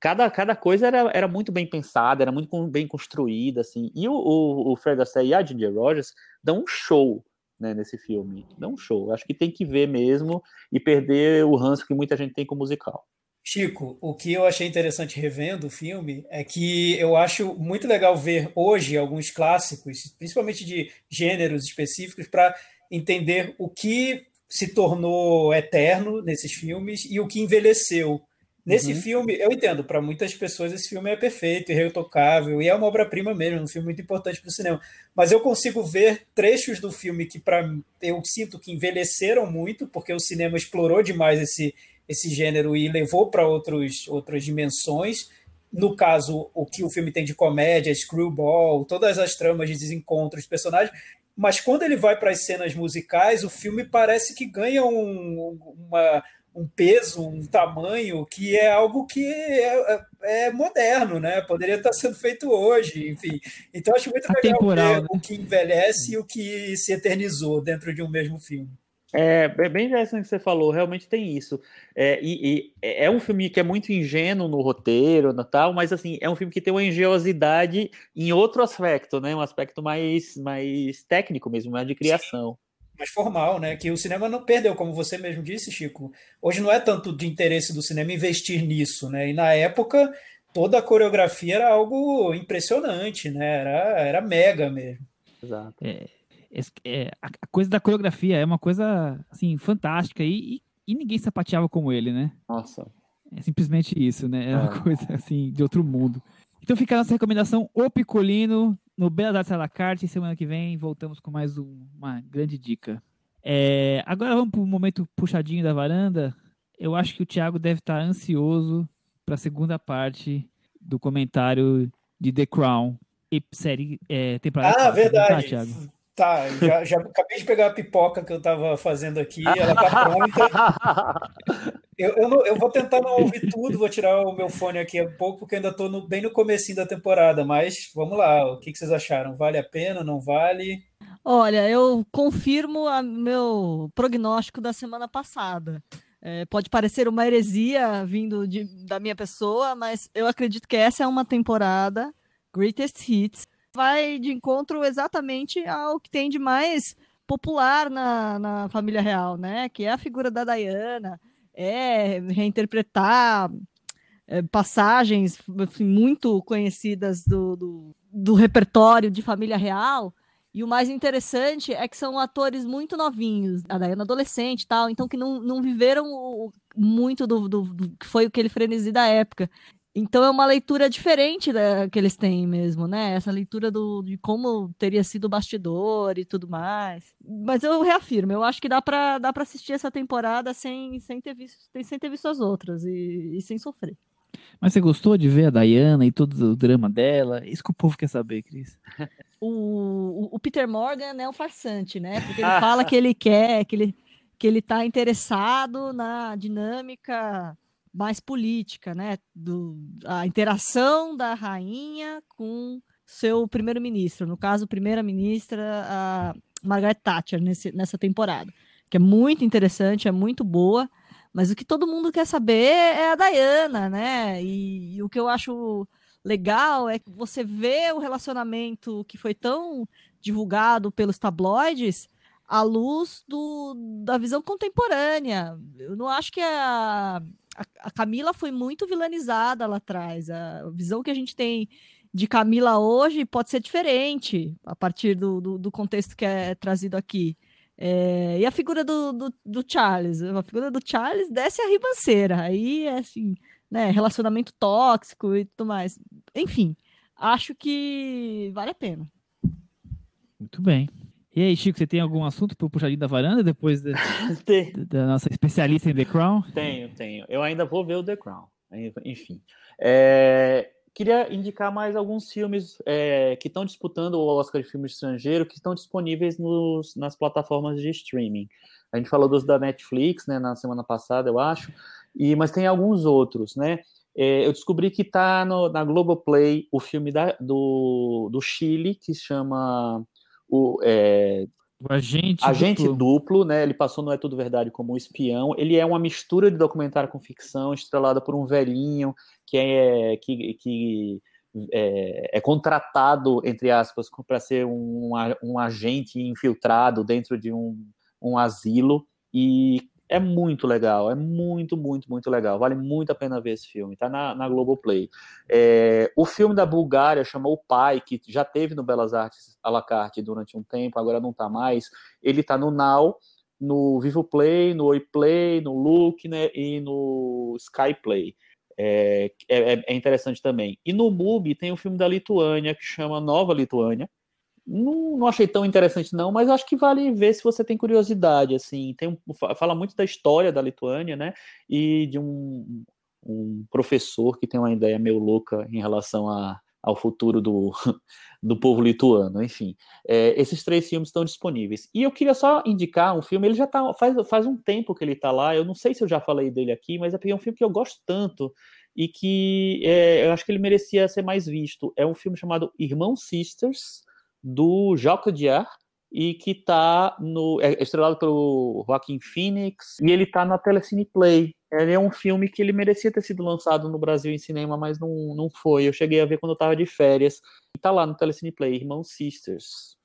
cada, cada coisa era, era muito bem pensada, era muito bem construída, assim. E o, o, o Fred Astaire e a Ginger Rogers dão um show né, nesse filme. Dão um show. Acho que tem que ver mesmo e perder o ranço que muita gente tem com o musical. Chico, o que eu achei interessante revendo o filme é que eu acho muito legal ver hoje alguns clássicos, principalmente de gêneros específicos, para entender o que se tornou eterno nesses filmes e o que envelheceu. Nesse uhum. filme, eu entendo, para muitas pessoas esse filme é perfeito, irretocável, e é uma obra-prima mesmo, um filme muito importante para o cinema. Mas eu consigo ver trechos do filme que para eu sinto que envelheceram muito, porque o cinema explorou demais esse esse gênero e levou para outras dimensões. No caso, o que o filme tem de comédia, screwball, todas as tramas de desencontros de personagens. Mas quando ele vai para as cenas musicais, o filme parece que ganha um, uma, um peso, um tamanho que é algo que é, é, é, moderno, né? Poderia estar sendo feito hoje, enfim. Então acho muito legal ver né? o que envelhece e o que se eternizou dentro de um mesmo filme. É, é bem interessante que você falou, realmente tem isso. É, e, e, é um filme que é muito ingênuo no roteiro, no tal, mas assim, é um filme que tem uma engenhosidade em outro aspecto, né? Um aspecto mais, mais técnico mesmo, mais de criação. Sim mais formal, né? Que o cinema não perdeu, como você mesmo disse, Chico. Hoje não é tanto de interesse do cinema investir nisso, né? E na época toda a coreografia era algo impressionante, né? Era, era mega mesmo. Exato. É, é, a coisa da coreografia é uma coisa assim fantástica e, e, e, ninguém sapateava como ele, né? Nossa. É simplesmente isso, né? É uma é. coisa assim de outro mundo. Então fica a nossa recomendação O Picolino no Bela Artes à la carte. Semana que vem voltamos com mais um, uma grande dica. É, agora vamos para o momento puxadinho da varanda. Eu acho que o Thiago deve estar ansioso para a segunda parte do comentário de The Crown e série é, temporada. Ah, verdade. Tá, Thiago? Tá, já, já acabei de pegar a pipoca que eu estava fazendo aqui, ela tá pronta. Eu, eu, não, eu, vou tentar não ouvir tudo, vou tirar o meu fone aqui um pouco, porque ainda estou bem no comecinho da temporada, mas vamos lá, o que, que vocês acharam? Vale a pena, não vale? Olha, eu confirmo o meu prognóstico da semana passada. É, pode parecer uma heresia vindo de, da minha pessoa, mas eu acredito que essa é uma temporada Greatest Hits vai de encontro exatamente ao que tem de mais popular na, na família real, né? Que é a figura da Diana, é reinterpretar é, passagens assim, muito conhecidas do, do, do repertório de família real. E o mais interessante é que são atores muito novinhos, a Diana adolescente e tal, então que não, não viveram muito do, do, do, que foi aquele frenesi da época. Então é uma leitura diferente da, que eles têm mesmo, né? Essa leitura do, de como teria sido o bastidor e tudo mais. Mas eu reafirmo, eu acho que dá para dá pra assistir essa temporada sem, sem, ter, visto, sem ter visto as outras e, e sem sofrer. Mas você gostou de ver a Diana e todo o drama dela? Isso que o povo quer saber, Cris. O, o, Peter Morgan é um farsante, né? Porque ele fala que ele quer, que ele, que ele tá interessado na dinâmica mais política, né? Do, a interação da rainha com seu primeiro-ministro, no caso, primeira-ministra, a Margaret Thatcher, nesse, nessa temporada, que é muito interessante, é muito boa, mas o que todo mundo quer saber é a Diana, né? E, e o que eu acho legal é que você vê o relacionamento que foi tão divulgado pelos tabloides à luz do, da visão contemporânea. Eu não acho que a, a, Camila foi muito vilanizada lá atrás. A visão que a gente tem de Camila hoje pode ser diferente a partir do, do, do contexto que é trazido aqui. É, e a figura do, do, do, Charles? A figura do Charles desce a ribanceira. Aí é assim, né? Relacionamento tóxico e tudo mais. Enfim, acho que vale a pena. Muito bem. E aí, Chico, você tem algum assunto para o puxadinho da varanda depois da, da, nossa especialista em The Crown? Tenho, tenho. Eu ainda vou ver o The Crown. Enfim. É, queria indicar mais alguns filmes é, que estão disputando o Oscar de filme estrangeiro, que estão disponíveis nos, nas plataformas de streaming. A gente falou dos da Netflix, né, na semana passada, eu acho, e, mas tem alguns outros, né? É, eu descobri que está na Globoplay o filme da, do, do Chile, que se chama o, é, o agente, agente duplo. duplo. né? Ele passou no É Tudo Verdade como um espião. Ele é uma mistura de documentário com ficção, estrelada por um velhinho que é que, que é, é contratado entre aspas para ser um, um agente infiltrado dentro de um, um asilo e é muito legal, é muito, muito, muito legal. Vale muito a pena ver esse filme, tá na, na Globoplay. É, o filme da Bulgária chamou O Pai, que já teve no Belas Artes à la carte durante um tempo, agora não tá mais. Ele tá no Now, no Vivo Play, no Oi Play, no Look né, e no Sky Play. É, é, é interessante também. E no MUBI tem o um filme da Lituânia que chama Nova Lituânia, não, não, achei tão interessante não, mas acho que vale ver se você tem curiosidade, assim, tem um, fala muito da história da Lituânia, né, e de um, um professor que tem uma ideia meio louca em relação a, ao futuro do, do povo lituano, enfim, é, esses três filmes estão disponíveis, e eu queria só indicar um filme, ele já tá, faz, faz um tempo que ele tá lá, eu não sei se eu já falei dele aqui, mas é um filme que eu gosto tanto, e que é, eu acho que ele merecia ser mais visto, é um filme chamado Irmão Sisters, do Jacques Dier e que tá no é estrelado pelo Joaquim Phoenix e ele tá na Telecine Play. Ele é um filme que ele merecia ter sido lançado no Brasil em cinema, mas não, não foi. Eu cheguei a ver quando eu tava de férias. E tá lá no Telecine Play, Irmão Sisters.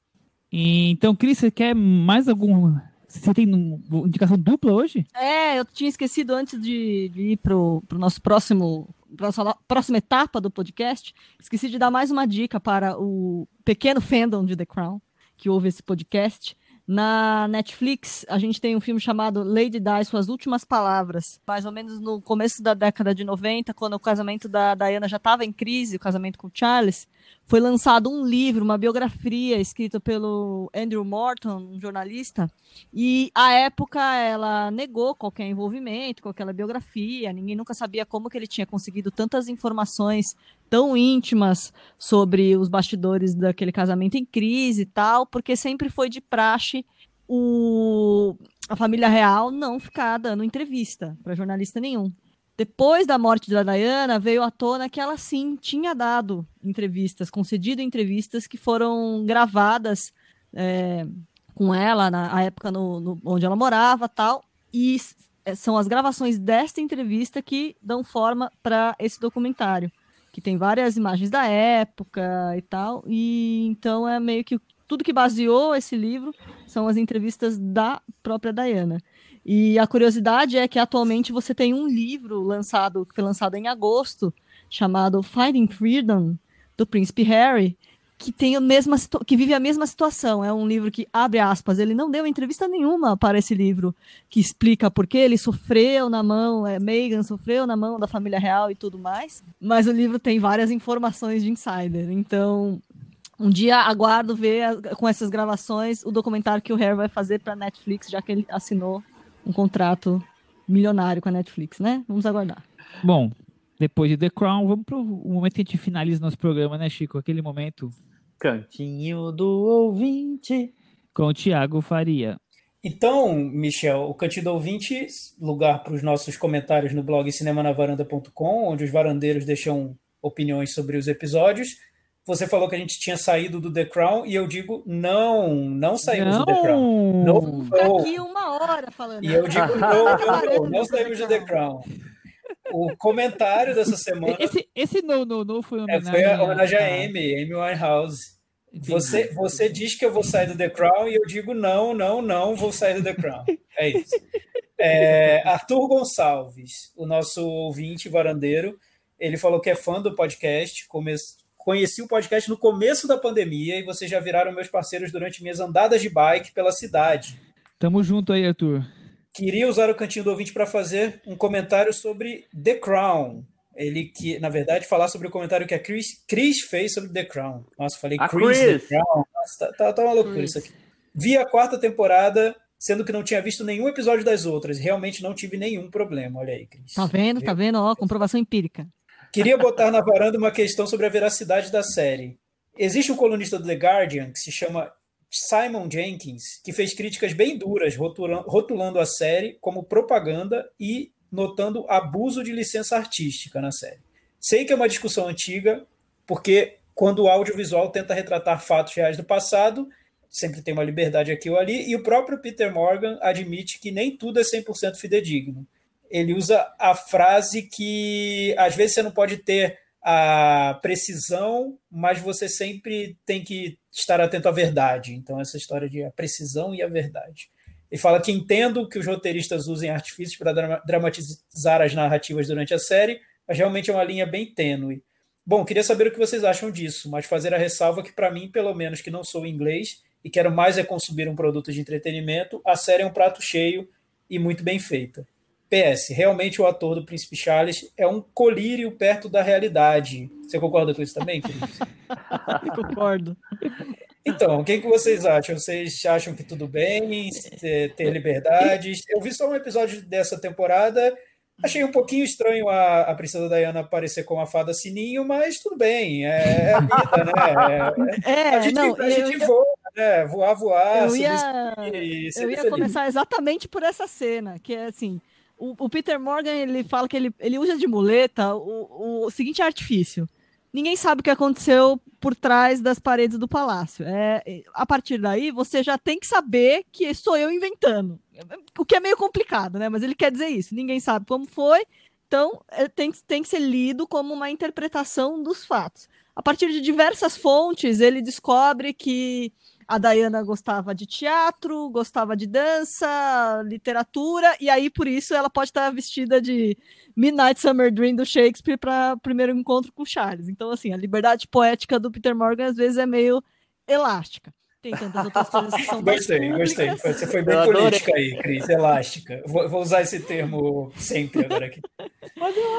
Então, Cris, você quer mais algum você tem indicação dupla hoje? É, eu tinha esquecido antes de, de ir pro, pro nosso próximo nossa próxima etapa do podcast, esqueci de dar mais uma dica para o pequeno fandom de The Crown, que ouve esse podcast. Na Netflix, a gente tem um filme chamado Lady Di, Suas Últimas Palavras. Mais ou menos no começo da década de 90, quando o casamento da Diana já estava em crise, o casamento com Charles, foi lançado um livro, uma biografia escrita pelo Andrew Morton, um jornalista, e à época ela negou qualquer envolvimento aquela biografia, ninguém nunca sabia como que ele tinha conseguido tantas informações tão íntimas sobre os bastidores daquele casamento em crise e tal, porque sempre foi de praxe o, a família real não ficar dando entrevista para jornalista nenhum. Depois da morte da Diana, veio à tona que ela sim tinha dado entrevistas, concedido entrevistas que foram gravadas é, com ela na época no, no, onde ela morava tal. E é, são as gravações desta entrevista que dão forma para esse documentário, que tem várias imagens da época e tal. E então é meio que tudo que baseou esse livro são as entrevistas da própria Diana. E a curiosidade é que atualmente você tem um livro lançado, que foi lançado em agosto, chamado Finding Freedom, do Príncipe Harry, que tem a mesma que vive a mesma situação. É um livro que abre aspas, ele não deu entrevista nenhuma para esse livro que explica por que ele sofreu na mão, é, Meghan sofreu na mão da família real e tudo mais. Mas o livro tem várias informações de insider. Então, um dia aguardo ver com essas gravações o documentário que o Harry vai fazer para Netflix, já que ele assinou um contrato milionário com a Netflix, né? Vamos aguardar. Bom, depois de The Crown, vamos para o momento que a gente finaliza nosso programa, né, Chico? Aquele momento. Cantinho do ouvinte. Com o Tiago Faria. Então, Michel, o Cantinho do Ouvinte, lugar para os nossos comentários no blog cinemanavaranda.com, onde os varandeiros deixam opiniões sobre os episódios. Você falou que a gente tinha saído do The Crown e eu digo não, não saímos não. do The Crown. Não, Fica aqui uma hora falando. E eu digo não, não, não, não saímos do The Crown. O comentário dessa semana. Esse, esse no, no, no foi homenagem, é, foi a homenagem a Amy, Amy Winehouse. Você, você diz que eu vou sair do The Crown e eu digo não, não, não vou sair do The Crown. É isso. É, Arthur Gonçalves, o nosso ouvinte varandeiro, ele falou que é fã do podcast, começo, Conheci o podcast no começo da pandemia e vocês já viraram meus parceiros durante minhas andadas de bike pela cidade. Tamo junto aí, Arthur. Queria usar o cantinho do ouvinte para fazer um comentário sobre The Crown. Ele que, na verdade, falar sobre o comentário que a Chris, Chris fez sobre The Crown. Nossa, falei a Chris, Chris. The Crown. Nossa, tá, tá, tá uma loucura Chris. isso aqui. Vi a quarta temporada, sendo que não tinha visto nenhum episódio das outras. Realmente não tive nenhum problema. Olha aí, Cris. Tá vendo? Tá vendo? Ó, comprovação empírica. Queria botar na varanda uma questão sobre a veracidade da série. Existe um colunista do The Guardian que se chama Simon Jenkins, que fez críticas bem duras, rotulando a série como propaganda e notando abuso de licença artística na série. Sei que é uma discussão antiga, porque quando o audiovisual tenta retratar fatos reais do passado, sempre tem uma liberdade aqui ou ali, e o próprio Peter Morgan admite que nem tudo é 100% fidedigno ele usa a frase que às vezes você não pode ter a precisão, mas você sempre tem que estar atento à verdade. Então, essa história de a precisão e a verdade. Ele fala que entendo que os roteiristas usem artifícios para dramatizar as narrativas durante a série, mas realmente é uma linha bem tênue. Bom, queria saber o que vocês acham disso, mas fazer a ressalva que, para mim, pelo menos que não sou inglês e quero mais é consumir um produto de entretenimento, a série é um prato cheio e muito bem feita. PS, realmente o ator do Príncipe Charles é um colírio perto da realidade. Você concorda com isso também, Cris? Concordo. Então, o que, que vocês acham? Vocês acham que tudo bem ter liberdades? Eu vi só um episódio dessa temporada, achei um pouquinho estranho a, a Princesa Diana aparecer com a fada sininho, mas tudo bem, é, é a vida, né? É, é, a gente, não, a gente eu, voa, né? Voar, voar, eu ia, eu ia começar exatamente por essa cena, que é assim o, o, Peter Morgan ele fala que ele, ele usa de muleta o, o, seguinte artifício. Ninguém sabe o que aconteceu por trás das paredes do palácio. É, a partir daí, você já tem que saber que sou eu inventando. O que é meio complicado, né? Mas ele quer dizer isso. Ninguém sabe como foi, então é, tem, tem que ser lido como uma interpretação dos fatos. A partir de diversas fontes, ele descobre que a Diana gostava de teatro, gostava de dança, literatura, e aí por isso ela pode estar vestida de Midnight Summer Dream do Shakespeare para o primeiro encontro com o Charles. Então, assim, a liberdade poética do Peter Morgan às vezes é meio elástica. Tem tantas outras coisas que são Gostei, gostei. Você foi bem política aí, Cris, elástica. Vou, vou, usar esse termo sempre agora aqui.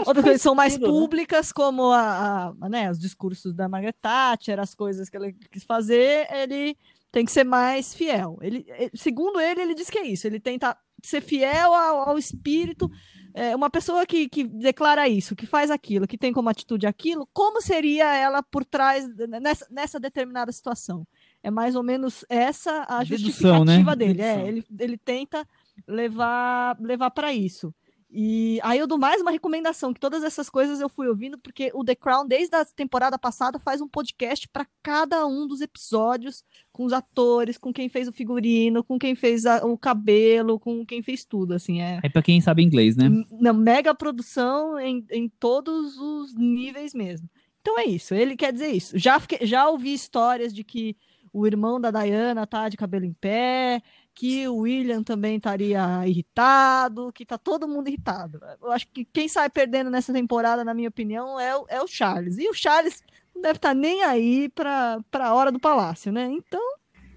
Outras coisas são mais né? públicas, como a, a, né, os discursos da Margaret Thatcher, as coisas que ela quis fazer, ele tem que ser mais fiel. Ele, segundo ele, ele diz que é isso. Ele tenta ser fiel ao, ao espírito. É, uma pessoa que, que declara isso, que faz aquilo, que tem como atitude aquilo, como seria ela por trás nessa, nessa determinada situação? É mais ou menos essa a Dedução, justificativa né? dele. É, ele, ele tenta levar levar para isso. E aí eu dou mais uma recomendação, que todas essas coisas eu fui ouvindo, porque o The Crown, desde a temporada passada, faz um podcast para cada um dos episódios, com os atores, com quem fez o figurino, com quem fez a, o cabelo, com quem fez tudo, assim, é... Aí pra quem sabe inglês, né? Na mega produção em, em todos os níveis mesmo. Então é isso, ele quer dizer isso. Já, fiquei, já ouvi histórias de que o irmão da Diana tá de cabelo em pé, que o William também estaria irritado, que tá todo mundo irritado. Eu acho que quem sai perdendo nessa temporada, na minha opinião, é o, é o Charles. E o Charles não deve estar tá nem aí para a hora do palácio, né? Então.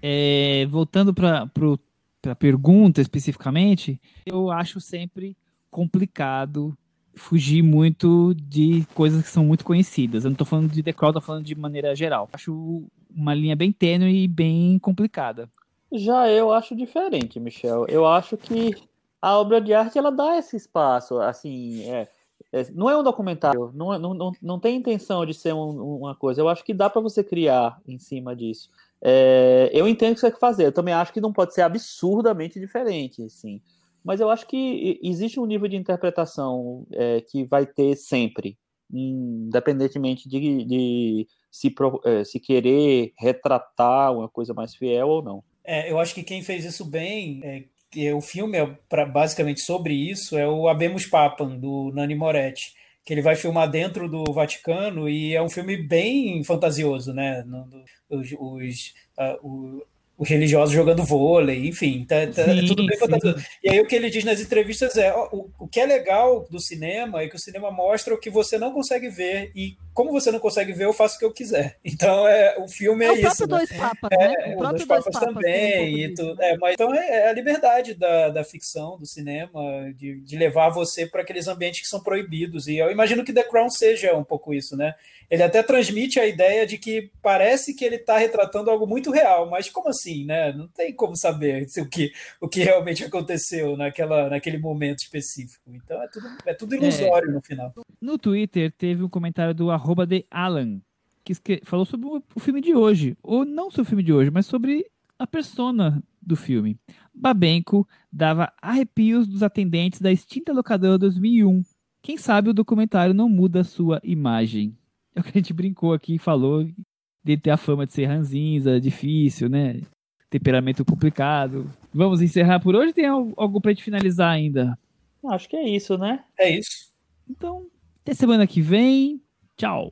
É, voltando para a pergunta especificamente, eu acho sempre complicado fugir muito de coisas que são muito conhecidas. Eu não estou falando de The Crown, estou falando de maneira geral. Acho uma linha bem tênue e bem complicada. Já eu acho diferente, Michel. Eu acho que a obra de arte ela dá esse espaço, assim, é, é, não é um documentário, não, é, não, não, não tem intenção de ser um, uma coisa. Eu acho que dá para você criar em cima disso. É, eu entendo o que você quer fazer. Eu também acho que não pode ser absurdamente diferente, assim. Mas eu acho que existe um nível de interpretação é, que vai ter sempre, independentemente de, de se, é, se querer retratar uma coisa mais fiel ou não. É, eu acho que quem fez isso bem, é, que o filme é pra, basicamente sobre isso, é o Abemus Papam, do Nani Moretti, que ele vai filmar dentro do Vaticano e é um filme bem fantasioso, né? Os, os, uh, os religiosos jogando vôlei, enfim, tá, tá sim, é tudo bem fantasioso. E aí o que ele diz nas entrevistas é: o, o que é legal do cinema é que o cinema mostra o que você não consegue ver, e como você não consegue ver, eu faço o que eu quiser. Então, é, o filme é, é o isso. Né? Dois papas, né? É, o Dois Papas, papas também. Um e né? é, mas, então, é, é, a liberdade da, da ficção, do cinema, de, de levar você para aqueles ambientes que são proibidos. E eu imagino que The Crown seja um pouco isso, né? ele até transmite a ideia de que parece que ele está retratando algo muito real, mas como assim, né? Não tem como saber o que, o que realmente aconteceu naquela, naquele momento específico. Então é tudo, é tudo ilusório é, no final. No Twitter teve um comentário do arroba de Alan, que falou sobre o filme de hoje, ou não sobre o filme de hoje, mas sobre a persona do filme. Babenco dava arrepios dos atendentes da extinta locadora 2001. Quem sabe o documentário não muda a sua imagem. É o que a gente brincou aqui e falou dele ter a fama de ser ranzinza, difícil, né? Temperamento complicado. Vamos encerrar por hoje? Tem algo pra gente finalizar ainda? Acho que é isso, né? É isso. Então, até semana que vem. 叫。